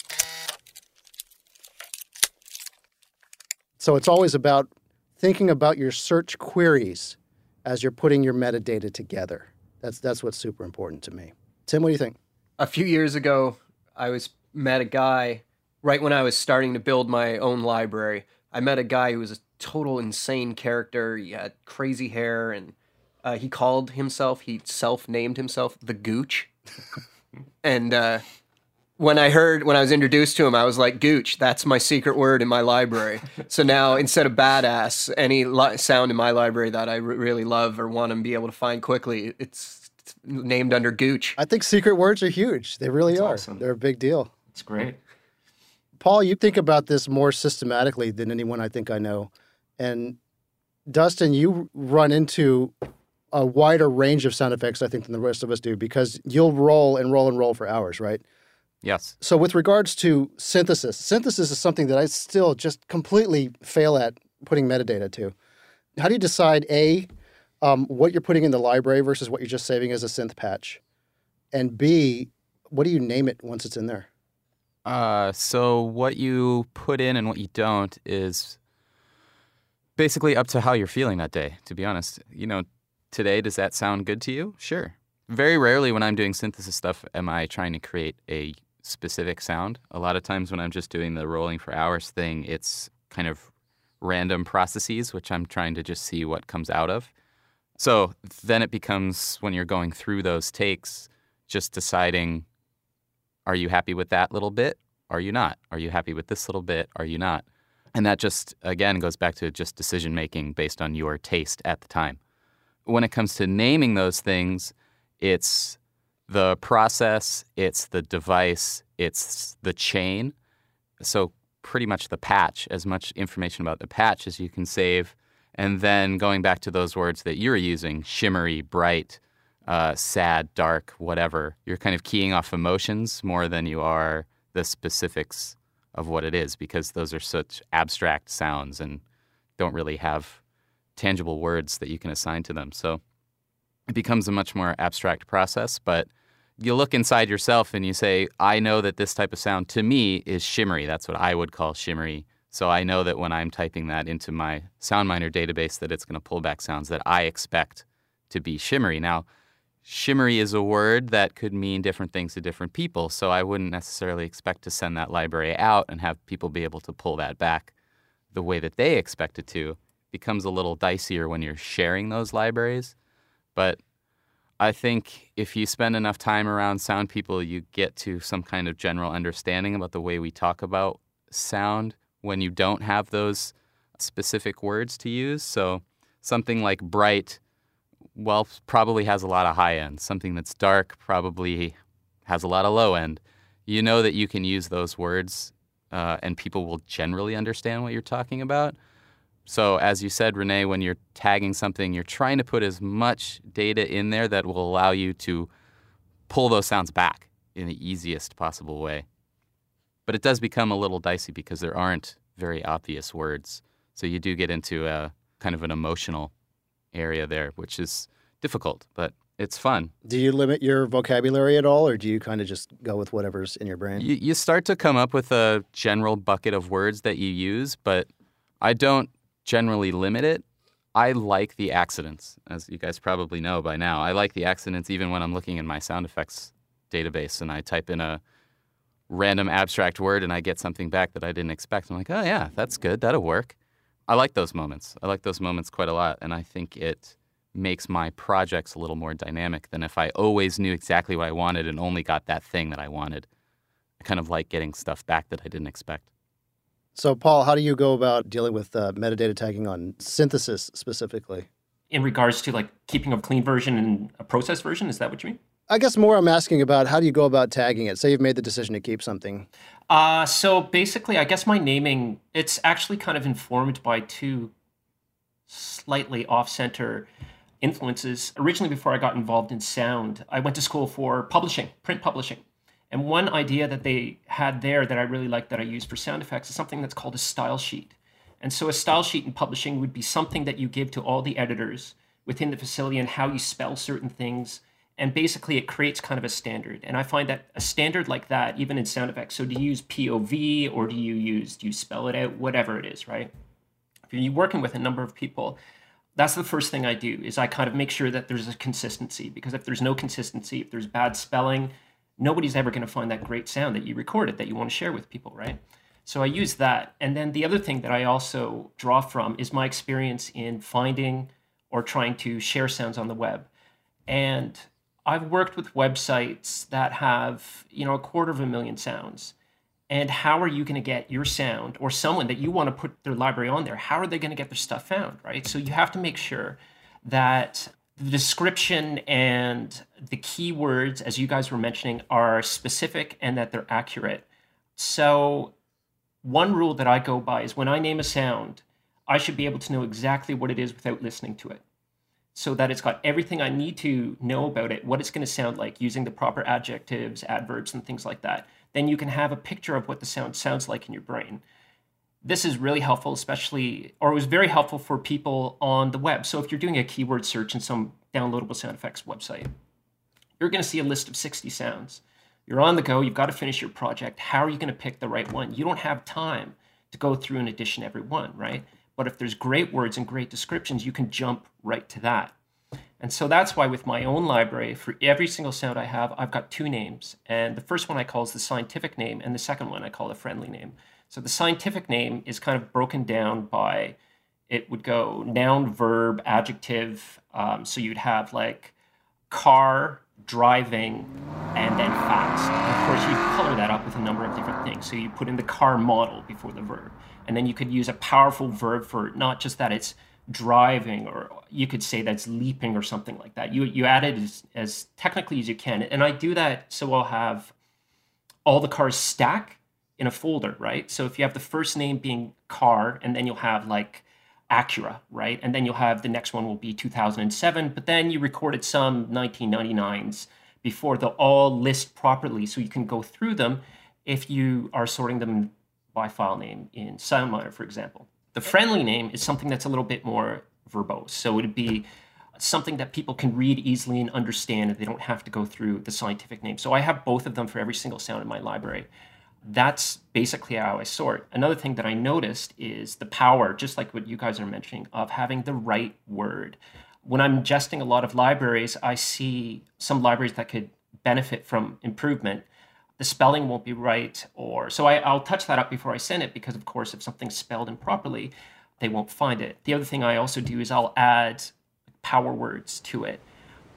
So it's always about thinking about your search queries as you're putting your metadata together. That's that's what's super important to me. Tim, what do you think? A few years ago, I was met a guy right when I was starting to build my own library. I met a guy who was a total insane character. He had crazy hair, and uh, he called himself. He self-named himself the Gooch. and uh, when I heard when I was introduced to him, I was like, "Gooch, that's my secret word in my library." so now, instead of badass, any li- sound in my library that I really love or want to be able to find quickly, it's named under Gooch. I think secret words are huge. They really That's are. awesome. They're a big deal. It's great. Paul, you think about this more systematically than anyone I think I know. And Dustin, you run into a wider range of sound effects, I think, than the rest of us do because you'll roll and roll and roll for hours, right? Yes. So, with regards to synthesis, synthesis is something that I still just completely fail at putting metadata to. How do you decide A, um, what you're putting in the library versus what you're just saving as a synth patch? And B, what do you name it once it's in there? Uh, so what you put in and what you don't is basically up to how you're feeling that day. To be honest, you know, today does that sound good to you? Sure. Very rarely when I'm doing synthesis stuff am I trying to create a specific sound. A lot of times when I'm just doing the rolling for hours thing, it's kind of random processes which I'm trying to just see what comes out of. So then it becomes when you're going through those takes, just deciding are you happy with that little bit? Are you not? Are you happy with this little bit? Are you not? And that just, again, goes back to just decision making based on your taste at the time. When it comes to naming those things, it's the process, it's the device, it's the chain. So, pretty much the patch, as much information about the patch as you can save. And then going back to those words that you're using shimmery, bright, uh, sad, dark, whatever. You're kind of keying off emotions more than you are the specifics of what it is because those are such abstract sounds and don't really have tangible words that you can assign to them. So it becomes a much more abstract process, but you look inside yourself and you say, I know that this type of sound to me is shimmery. That's what I would call shimmery. So I know that when I'm typing that into my SoundMiner database that it's going to pull back sounds that I expect to be shimmery. Now, shimmery is a word that could mean different things to different people, so I wouldn't necessarily expect to send that library out and have people be able to pull that back the way that they expect it to. becomes a little dicier when you're sharing those libraries, but I think if you spend enough time around sound people, you get to some kind of general understanding about the way we talk about sound when you don't have those specific words to use. So something like bright, well, probably has a lot of high end. Something that's dark probably has a lot of low end. You know that you can use those words uh, and people will generally understand what you're talking about. So, as you said, Renee, when you're tagging something, you're trying to put as much data in there that will allow you to pull those sounds back in the easiest possible way. But it does become a little dicey because there aren't very obvious words. So you do get into a kind of an emotional area there, which is difficult, but it's fun. Do you limit your vocabulary at all, or do you kind of just go with whatever's in your brain? You, you start to come up with a general bucket of words that you use, but I don't generally limit it. I like the accidents, as you guys probably know by now. I like the accidents even when I'm looking in my sound effects database and I type in a random abstract word and I get something back that I didn't expect. I'm like, oh, yeah, that's good. That'll work. I like those moments. I like those moments quite a lot. And I think it makes my projects a little more dynamic than if I always knew exactly what I wanted and only got that thing that I wanted. I kind of like getting stuff back that I didn't expect. So, Paul, how do you go about dealing with uh, metadata tagging on synthesis specifically? In regards to like keeping a clean version and a processed version, is that what you mean? I guess more I'm asking about how do you go about tagging it? Say you've made the decision to keep something. Uh, so basically, I guess my naming, it's actually kind of informed by two slightly off center influences. Originally, before I got involved in sound, I went to school for publishing, print publishing. And one idea that they had there that I really like that I use for sound effects is something that's called a style sheet. And so a style sheet in publishing would be something that you give to all the editors within the facility and how you spell certain things. And basically it creates kind of a standard. And i find that a standard like that even in sound effects so do you use pov or do you use do you spell it out? Whatever it is right? If you're working with a number of people that's the first thing i do is i kind of make sure that there's a consistency. Because if there's no consistency if there's bad spelling nobody's ever going to find that great sound that you recorded that you want to share with people right so i use that and then the other thing that i also draw from is my experience in finding or trying to share sounds on the web and I've worked with websites that have, you know, a quarter of a million sounds. And how are you going to get your sound or someone that you want to put their library on there? How are they going to get their stuff found, right? So you have to make sure that the description and the keywords, as you guys were mentioning, are specific and that they're accurate. So, one rule that I go by is when I name a sound, I should be able to know exactly what it is without listening to it so that it's got everything I need to know about it, what it's going to sound like using the proper adjectives, adverbs, and things like that. Then you can have a picture of what the sound sounds like in your brain. This is really helpful, especially, or it was very helpful for people on the web. So if you're doing a keyword search in some downloadable sound effects website, you're going to see a list of 60 sounds. You're on the go, you've got to finish your project. How are you going to pick the right one? You don't have time to go through and edition every one, right? But if there's great words and great descriptions, you can jump right to that. And so that's why with my own library, for every single sound I have, I've got two names. And the first one I call is the scientific name, and the second one I call the friendly name. So the scientific name is kind of broken down by it would go noun, verb, adjective. Um, so you'd have like car, driving, and then fast. And of course, you color that up with a number of different things. So you put in the car model before the verb. And then you could use a powerful verb for not just that it's driving, or you could say that's leaping or something like that. You, you add it as, as technically as you can. And I do that so I'll have all the cars stack in a folder, right? So if you have the first name being car, and then you'll have like Acura, right? And then you'll have the next one will be 2007, but then you recorded some 1999s before they'll all list properly so you can go through them if you are sorting them by file name in SoundMiner, for example. The friendly name is something that's a little bit more verbose. So it would be something that people can read easily and understand, and they don't have to go through the scientific name. So I have both of them for every single sound in my library. That's basically how I sort. Another thing that I noticed is the power, just like what you guys are mentioning, of having the right word. When I'm ingesting a lot of libraries, I see some libraries that could benefit from improvement. The spelling won't be right, or so I, I'll touch that up before I send it because, of course, if something's spelled improperly, they won't find it. The other thing I also do is I'll add power words to it.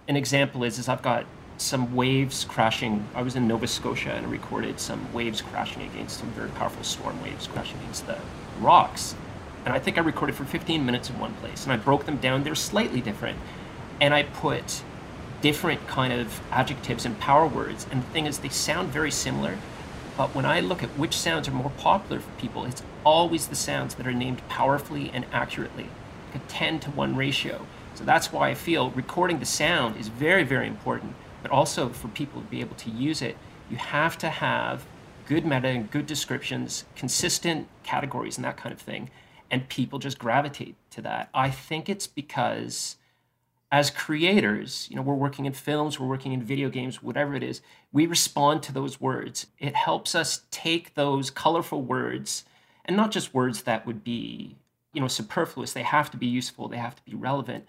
An example is is I've got some waves crashing. I was in Nova Scotia and recorded some waves crashing against some very powerful storm waves crashing against the rocks. And I think I recorded for 15 minutes in one place and I broke them down. They're slightly different. And I put different kind of adjectives and power words. And the thing is, they sound very similar. But when I look at which sounds are more popular for people, it's always the sounds that are named powerfully and accurately, like a 10 to 1 ratio. So that's why I feel recording the sound is very, very important but also for people to be able to use it, you have to have good meta and good descriptions, consistent categories, and that kind of thing. And people just gravitate to that. I think it's because as creators, you know, we're working in films, we're working in video games, whatever it is, we respond to those words. It helps us take those colorful words and not just words that would be, you know, superfluous. They have to be useful, they have to be relevant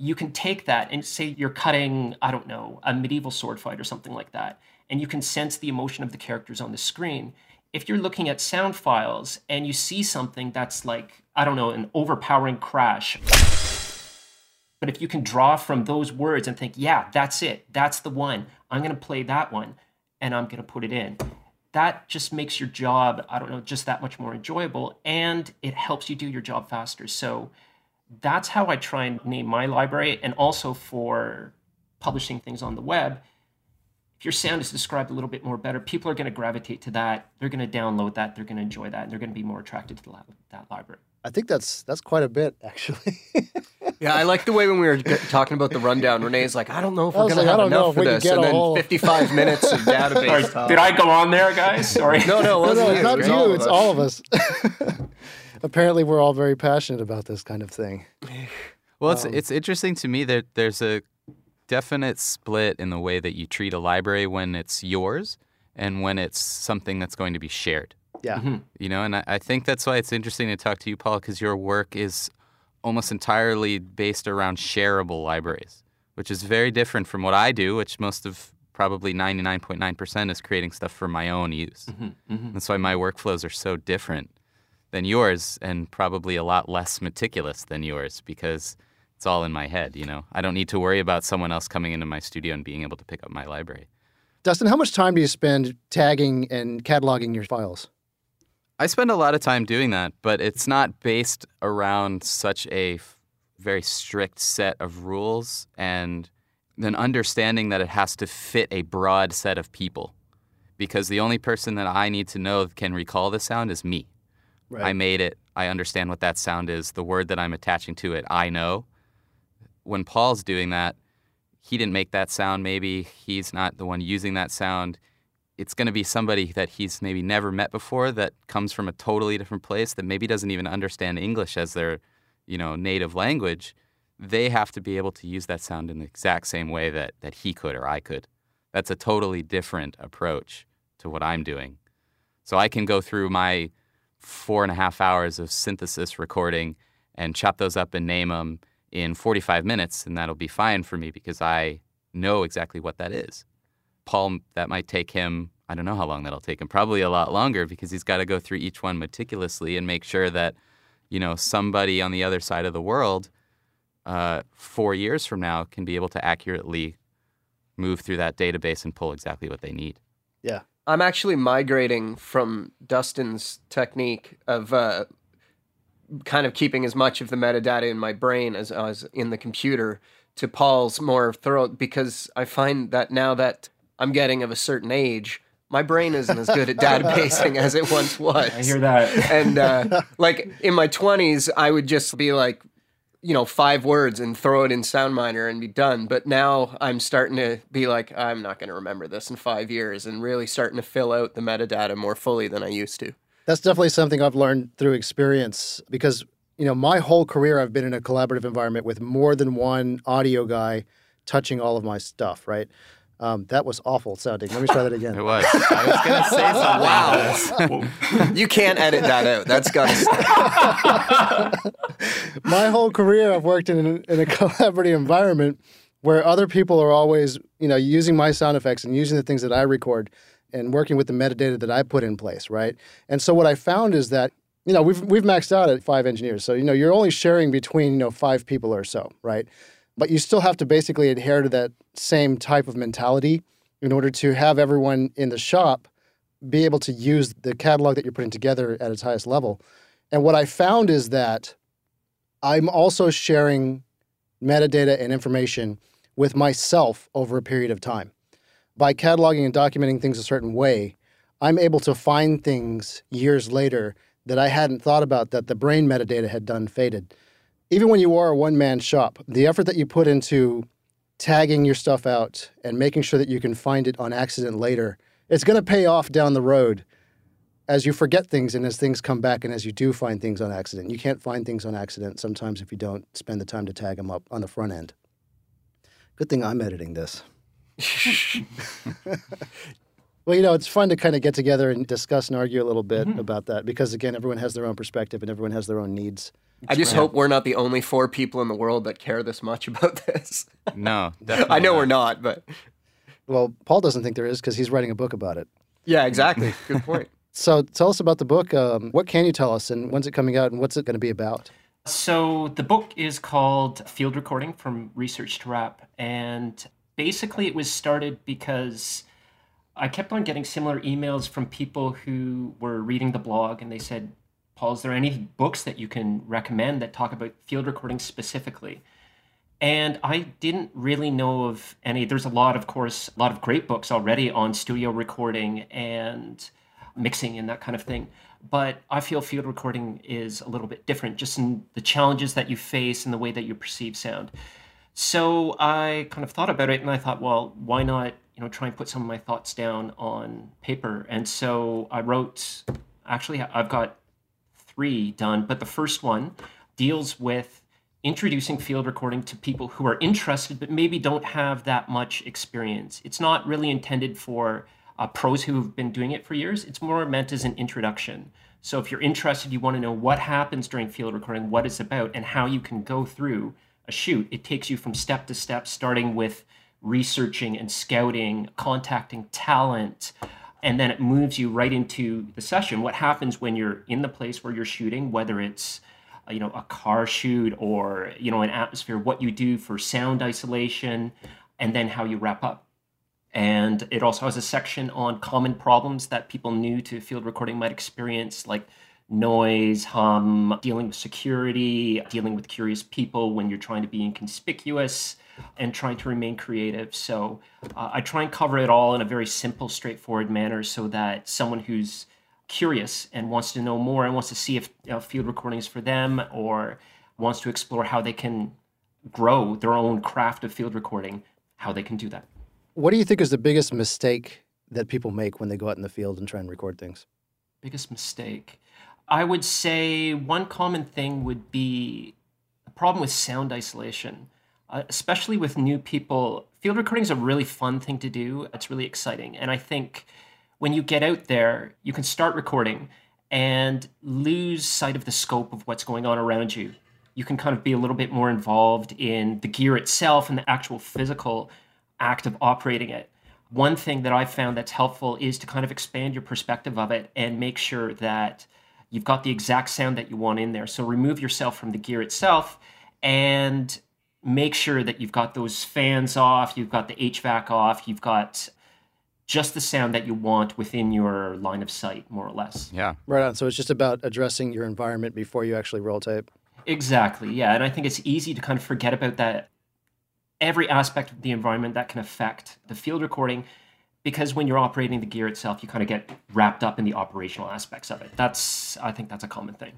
you can take that and say you're cutting, I don't know, a medieval sword fight or something like that, and you can sense the emotion of the characters on the screen. If you're looking at sound files and you see something that's like, I don't know, an overpowering crash, but if you can draw from those words and think, yeah, that's it, that's the one, I'm to play that one and I'm to put it in. That just makes your job, I don't know, just that much more enjoyable and it helps you do your job faster. So, that's how I try and name my library and also for publishing things on the web. If your sound is described a little bit more better, people are going to gravitate to that. They're going to download that. They're going to enjoy that. And they're going to be more attracted to that, that library. I think that's that's quite a bit, actually. yeah, I like the way when we were talking about the rundown. Renee's like, I don't know if we're going to have enough for this, and then whole... 55 minutes of database. Sorry, did I go on there, guys? Sorry. no, no, no, no, it's not you. It's all of us apparently we're all very passionate about this kind of thing. Well, it's um, it's interesting to me that there's a definite split in the way that you treat a library when it's yours and when it's something that's going to be shared. Yeah. Mm-hmm. You know, and I, I think that's why it's interesting to talk to you, Paul, because your work is almost entirely based around shareable libraries, which is very different from what I do, which most of probably 99.9% is creating stuff for my own use. Mm-hmm. Mm-hmm. That's why my workflows are so different than yours and probably a lot less meticulous than yours because it's all in my head, you know. I don't need to worry about someone else coming into my studio and being able to pick up my library. Dustin, how much time do you spend tagging and cataloging your files? I spend a lot of time doing that, but it's not based around such a f- very strict set of rules and an understanding that it has to fit a broad set of people. Because the only person that I need to know can recall the sound is me. Right. I made it. I understand what that sound is. The word that I'm attaching to it, I know. When Paul's doing that, he didn't make that sound, maybe. He's not the one using that sound. It's going to be somebody that he's maybe never met before that comes from a totally different place that maybe doesn't even understand English as their, you know, native language. They have to be able to use that sound in the exact same way that, that he could or I could. That's a totally different approach to what I'm doing. So I can go through my four and a half hours of synthesis recording and chop those up and name them in 45 minutes, and that'll be fine for me because I know exactly what that is. Paul, that might take him, I don't know how long that'll take him, probably a lot longer because he's got to go through each one meticulously and make sure that, you know, somebody on the other side of the world uh, four years from now can be able to accurately move through that database and pull exactly what they need. Yeah. I'm actually migrating from Dustin's technique of uh, kind of keeping as much of the metadata in my brain as, as in the computer to Paul's more thorough because I find that now that I'm getting of a certain age, my brain isn't as good at databasing as it once was. I hear that. And uh, like in my 20s, I would just be like you know, five words and throw it in SoundMiner and be done. But now I'm starting to be like, I'm not going to remember this in five years and really starting to fill out the metadata more fully than I used to. That's definitely something I've learned through experience because, you know, my whole career I've been in a collaborative environment with more than one audio guy touching all of my stuff, right? Um, that was awful sounding. Let me try that again. It was. I was going to say something. Wow. you can't edit that out. That's got to stop. My whole career, I've worked in, in a collaborative environment where other people are always, you know, using my sound effects and using the things that I record and working with the metadata that I put in place, right? And so what I found is that, you know, we've we've maxed out at five engineers. So, you know, you're only sharing between, you know, five people or so, right? But you still have to basically adhere to that same type of mentality in order to have everyone in the shop be able to use the catalog that you're putting together at its highest level. And what I found is that I'm also sharing metadata and information with myself over a period of time. By cataloging and documenting things a certain way, I'm able to find things years later that I hadn't thought about that the brain metadata had done faded. Even when you are a one man shop, the effort that you put into tagging your stuff out and making sure that you can find it on accident later, it's going to pay off down the road as you forget things and as things come back and as you do find things on accident. You can't find things on accident sometimes if you don't spend the time to tag them up on the front end. Good thing I'm editing this. well, you know, it's fun to kind of get together and discuss and argue a little bit mm-hmm. about that because, again, everyone has their own perspective and everyone has their own needs. I just hope we're not the only four people in the world that care this much about this. No, definitely. I know not. we're not, but. Well, Paul doesn't think there is because he's writing a book about it. Yeah, exactly. Good point. so tell us about the book. Um, what can you tell us, and when's it coming out, and what's it going to be about? So the book is called Field Recording from Research to Wrap. And basically, it was started because I kept on getting similar emails from people who were reading the blog and they said, Paul, is there any books that you can recommend that talk about field recording specifically? And I didn't really know of any. There's a lot, of course, a lot of great books already on studio recording and mixing and that kind of thing. But I feel field recording is a little bit different, just in the challenges that you face and the way that you perceive sound. So I kind of thought about it and I thought, well, why not, you know, try and put some of my thoughts down on paper. And so I wrote, actually, I've got three done, but the first one deals with introducing field recording to people who are interested but maybe don't have that much experience. It's not really intended for uh, pros who've been doing it for years. It's more meant as an introduction. So if you're interested, you want to know what happens during field recording, what it's about, and how you can go through a shoot. It takes you from step to step, starting with researching and scouting, contacting talent, and then it moves you right into the session. What happens when you're in the place where you're shooting, whether it's uh, you know a car shoot or you know an atmosphere, what you do for sound isolation, and then how you wrap up. And it also has a section on common problems that people new to field recording might experience, like noise, hum, dealing with security, dealing with curious people when you're trying to be inconspicuous, and trying to remain creative. So uh, I try and cover it all in a very simple, straightforward manner so that someone who's curious and wants to know more and wants to see if you know, field recording is for them or wants to explore how they can grow their own craft of field recording, how they can do that. What do you think is the biggest mistake that people make when they go out in the field and try and record things? Biggest mistake. I would say one common thing would be a problem with sound isolation, uh, especially with new people. Field recording is a really fun thing to do. It's really exciting. And I think when you get out there, you can start recording and lose sight of the scope of what's going on around you. You can kind of be a little bit more involved in the gear itself and the actual physical act of operating it. One thing that I've found that's helpful is to kind of expand your perspective of it and make sure that you've got the exact sound that you want in there. So remove yourself from the gear itself and make sure that you've got those fans off, you've got the HVAC off, you've got just the sound that you want within your line of sight, more or less. Yeah. Right on. So it's just about addressing your environment before you actually roll tape. Exactly. Yeah. And I think it's easy to kind of forget about that every aspect of the environment that can affect the field recording because when you're operating the gear itself, you kind of get wrapped up in the operational aspects of it. That's I think that's a common thing.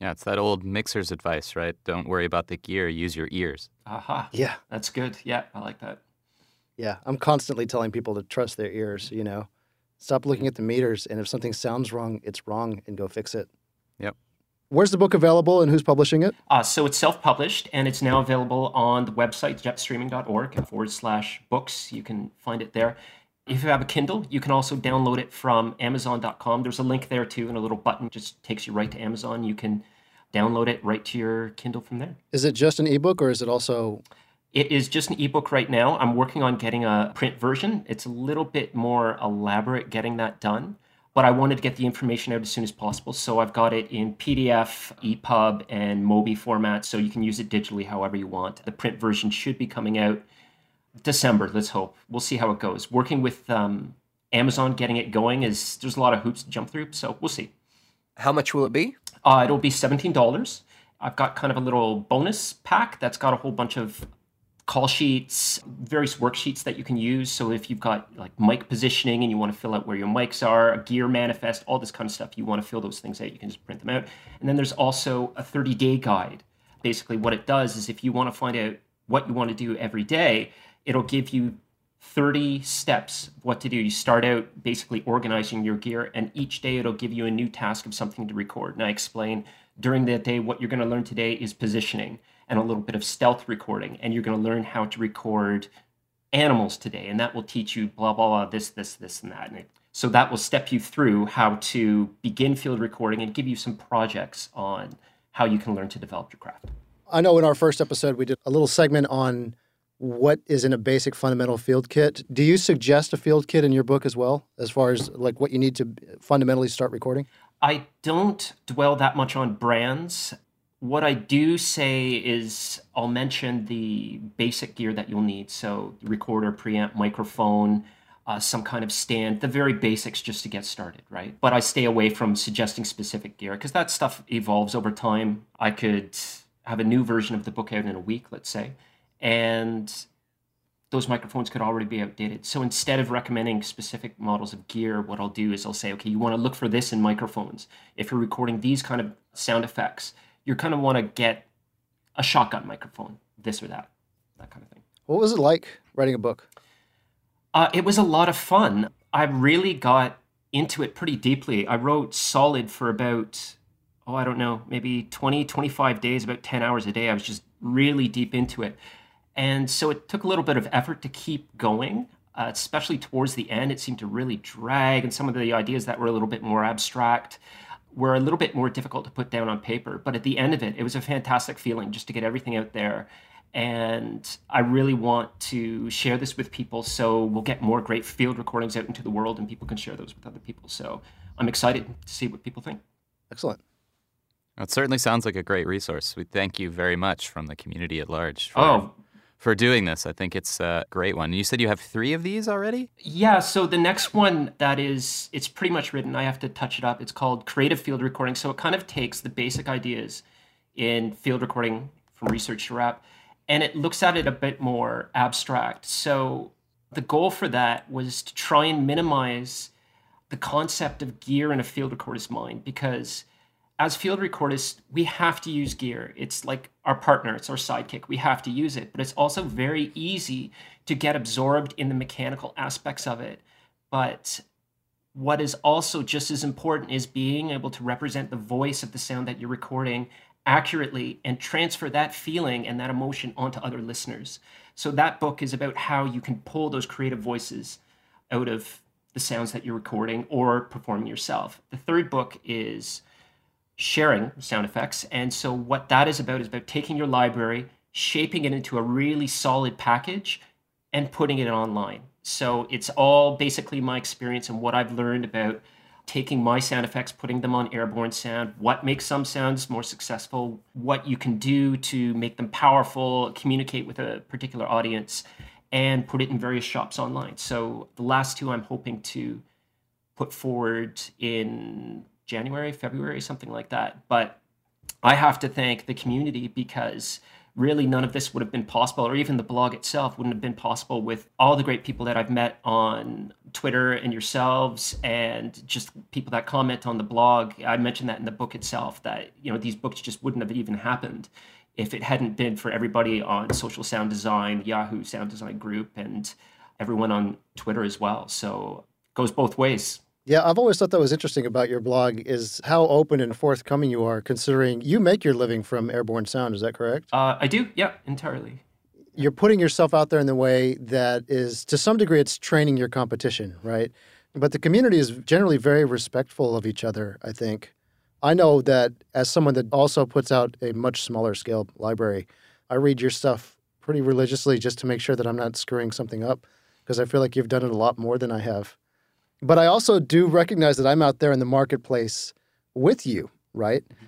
Yeah, it's that old mixer's advice, right? Don't worry about the gear, use your ears. Aha. Yeah. That's good. Yeah, I like that. Yeah, I'm constantly telling people to trust their ears, you know. Stop looking at the meters and if something sounds wrong, it's wrong and go fix it. Yep. Where's the book available and who's publishing it? Uh, so it's self published and it's now available on the website jetstreaming.org forward slash books. You can find it there. If you have a Kindle, you can also download it from Amazon.com. There's a link there too, and a little button just takes you right to Amazon. You can download it right to your Kindle from there. Is it just an ebook or is it also it is just an ebook right now. I'm working on getting a print version. It's a little bit more elaborate getting that done, but I wanted to get the information out as soon as possible. So I've got it in PDF, EPUB, and Mobi format, so you can use it digitally however you want. The print version should be coming out December. Let's hope. We'll see how it goes. Working with um, Amazon, getting it going is there's a lot of hoops to jump through, so we'll see. How much will it be? Uh, it'll be seventeen dollars. I've got kind of a little bonus pack that's got a whole bunch of call sheets, various worksheets that you can use. So if you've got like mic positioning and you want to fill out where your mics are, a gear manifest, all this kind of stuff, you want to fill those things out, you can just print them out. And then there's also a 30 day guide. Basically, what it does is if you want to find out what you want to do every day, it'll give you 30 steps what to do. You start out basically organizing your gear, and each day it'll give you a new task of something to record. And I explain during that day what you're going to learn today is positioning and a little bit of stealth recording. And you're going to learn how to record animals today. And that will teach you blah, blah, blah, this, this, this, and that. And so that will step you through how to begin field recording and give you some projects on how you can learn to develop your craft. I know in our first episode, we did a little segment on what is in a basic fundamental field kit. Do you suggest a field kit in your book as well, as far as like what you need to fundamentally start recording? I don't dwell that much on brands what I do say is I'll mention the basic gear that you'll need. So, recorder, preamp, microphone, uh, some kind of stand, the very basics just to get started, right? But I stay away from suggesting specific gear because that stuff evolves over time. I could have a new version of the book out in a week, let's say, and those microphones could already be outdated. So instead of recommending specific models of gear, what I'll do is I'll say, okay, you want to look for this in microphones. If you're recording these kind of sound effects, you kind of want to get a shotgun microphone, this or that, that kind of thing. What was it like writing a book? Uh, it was a lot of fun. I really got into it pretty deeply. I wrote solid for about, oh, I don't know, maybe 20, 25 days, about 10 hours a day. I was just really deep into it. And so it took a little bit of effort to keep going, uh, especially towards the end. It seemed to really drag, and some of the ideas that were a little bit more abstract were a little bit more difficult to put down on paper. But at the end of it, it was a fantastic feeling just to get everything out there. And I really want to share this with people so we'll get more great field recordings out into the world and people can share those with other people. So I'm excited to see what people think. Excellent. It certainly sounds like a great resource. We thank you very much from the community at large. For- oh, for doing this. I think it's a great one. You said you have three of these already? Yeah. So the next one that is, it's pretty much written. I have to touch it up. It's called Creative Field Recording. So it kind of takes the basic ideas in field recording from research to wrap and it looks at it a bit more abstract. So the goal for that was to try and minimize the concept of gear in a field recorder's mind because as field recordists, we have to use gear. It's like our partner, it's our sidekick. We have to use it, but it's also very easy to get absorbed in the mechanical aspects of it. But what is also just as important is being able to represent the voice of the sound that you're recording accurately and transfer that feeling and that emotion onto other listeners. So that book is about how you can pull those creative voices out of the sounds that you're recording or performing yourself. The third book is sharing sound effects. And so, what that is about is about taking your library, shaping it into a really solid package, and putting it online. So, it's all basically my experience and what I've learned about taking my sound effects, putting them on airborne sound, what makes some sounds more successful, what you can do to make them powerful, communicate with a particular audience, and put it in various shops online. So, the last two I'm hoping to put forward in January, February, something like that. But I have to thank the community because really none of this would have been possible, or even the blog itself wouldn't have been possible with all the great people that I've met on Twitter and yourselves, and just people that comment on the blog. I mentioned that in the book itself that you know these books just wouldn't have even happened if it hadn't been for everybody on Social Sound Design, Yahoo Sound Design Group, and everyone on Twitter as well. So it goes both ways Yeah, I've always thought that was interesting about your blog is how open and forthcoming you are, considering you make your living from airborne sound. Is that correct? Uh, I do, yeah, entirely. You're putting yourself out there in the way that is, to some degree, it's training your competition, right? But the community is generally very respectful of each other, I think. I know that as someone that also puts out a much smaller scale library, I read your stuff pretty religiously just to make sure that I'm not screwing something up because I feel like you've done it a lot more than I have. But I also do recognize that I'm out there in the marketplace with you, right? Mm-hmm.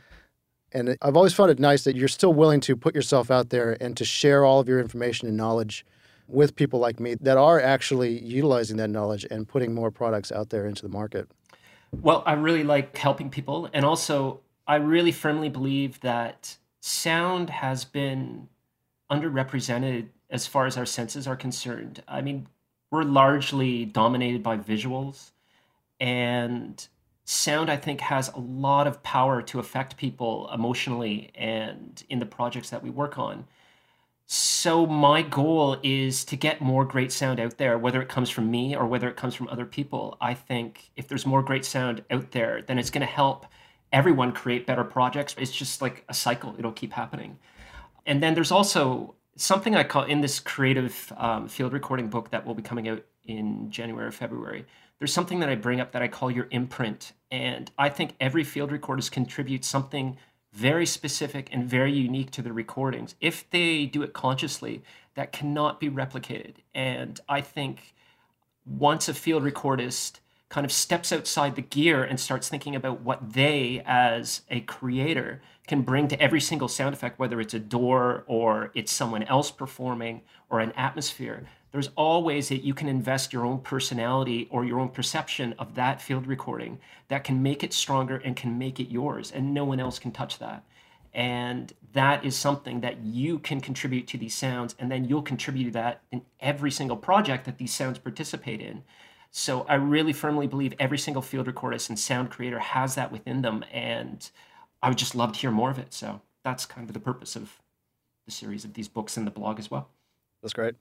And I've always found it nice that you're still willing to put yourself out there and to share all of your information and knowledge with people like me that are actually utilizing that knowledge and putting more products out there into the market. Well, I really like helping people. And also, I really firmly believe that sound has been underrepresented as far as our senses are concerned. I mean, we're largely dominated by visuals, and sound, I think, has a lot of power to affect people emotionally and in the projects that we work on. So, my goal is to get more great sound out there, whether it comes from me or whether it comes from other people. I think if there's more great sound out there, then it's going to help everyone create better projects. It's just like a cycle, it'll keep happening. And then there's also something I call in this creative um, field recording book that will be coming out in January or February. There's something that I bring up that I call your imprint. And I think every field recordist contributes something very specific and very unique to the recordings. If they do it consciously, that cannot be replicated. And I think once a field recordist kind of steps outside the gear and starts thinking about what they, as a creator, can bring to every single sound effect, whether it's a door or it's someone else performing or an atmosphere, there's always that you can invest your own personality or your own perception of that field recording that can make it stronger and can make it yours and no one else can touch that. And that is something that you can contribute to these sounds and then you'll contribute to that in every single project that these sounds participate in. So i really firmly believe every single field recordist and sound creator has that within them and i would just love to hear more of it so that's kind of the purpose of the series of these books and the blog as well that's great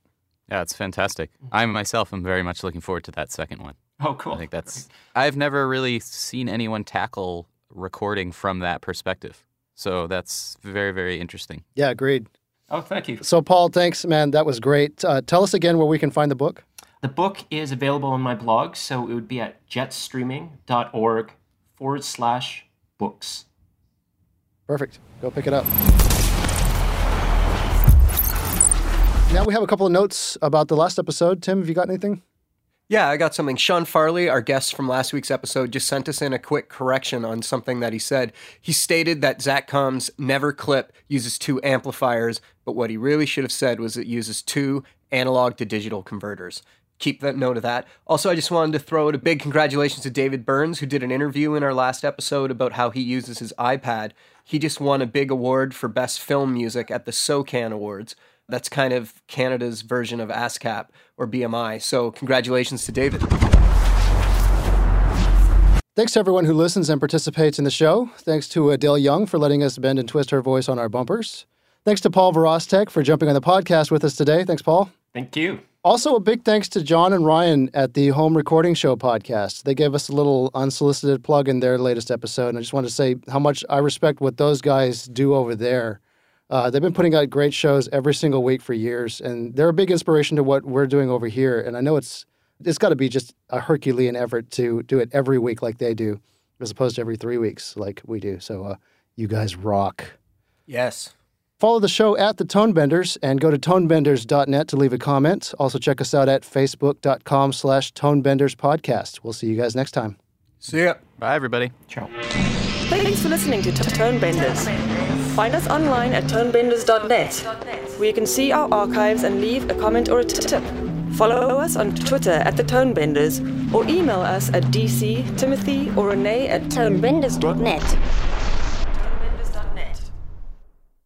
yeah, it's fantastic. I myself am very much looking forward to that second one. Oh, cool. I think that's. I've never really seen anyone tackle recording from that perspective. So that's very, very interesting. Yeah, agreed. Oh, thank you. So, Paul, thanks, man. That was great. Uh, tell us again where we can find the book. The book is available on my blog, so it would be at jetstreaming.org forward slash books. Perfect. Go pick it up. Now we have a couple of notes about the last episode. Tim, have you got anything? Yeah, I got something. Sean Farley, our guest from last week's episode, just sent us in a quick correction on something that he said. He stated that Zaxcom's Never Clip uses two amplifiers, but what he really should have said was it uses two analog to digital converters. Keep that note of that. Also, I just wanted to throw out a big congratulations to David Burns, who did an interview in our last episode about how he uses his iPad. He just won a big award for Best Film Music at the SOCAN Awards. That's kind of Canada's version of ASCAP or BMI. So, congratulations to David. Thanks to everyone who listens and participates in the show. Thanks to Adele Young for letting us bend and twist her voice on our bumpers. Thanks to Paul Virostek for jumping on the podcast with us today. Thanks, Paul. Thank you. Also, a big thanks to John and Ryan at the Home Recording Show podcast. They gave us a little unsolicited plug in their latest episode. And I just want to say how much I respect what those guys do over there. Uh, they've been putting out great shows every single week for years, and they're a big inspiration to what we're doing over here. And I know it's it's got to be just a Herculean effort to do it every week like they do, as opposed to every three weeks like we do. So uh, you guys rock. Yes. Follow the show at the Tonebenders and go to tonebenders.net to leave a comment. Also check us out at facebook.com slash tonebenders podcast. We'll see you guys next time. See ya. Bye, everybody. Ciao. Thanks for listening to Tonebenders. Find us online at tonebenders.net, where you can see our archives and leave a comment or a tip. Follow us on Twitter at the Tonebenders, or email us at dc, timothy, or renee at tonebenders.net.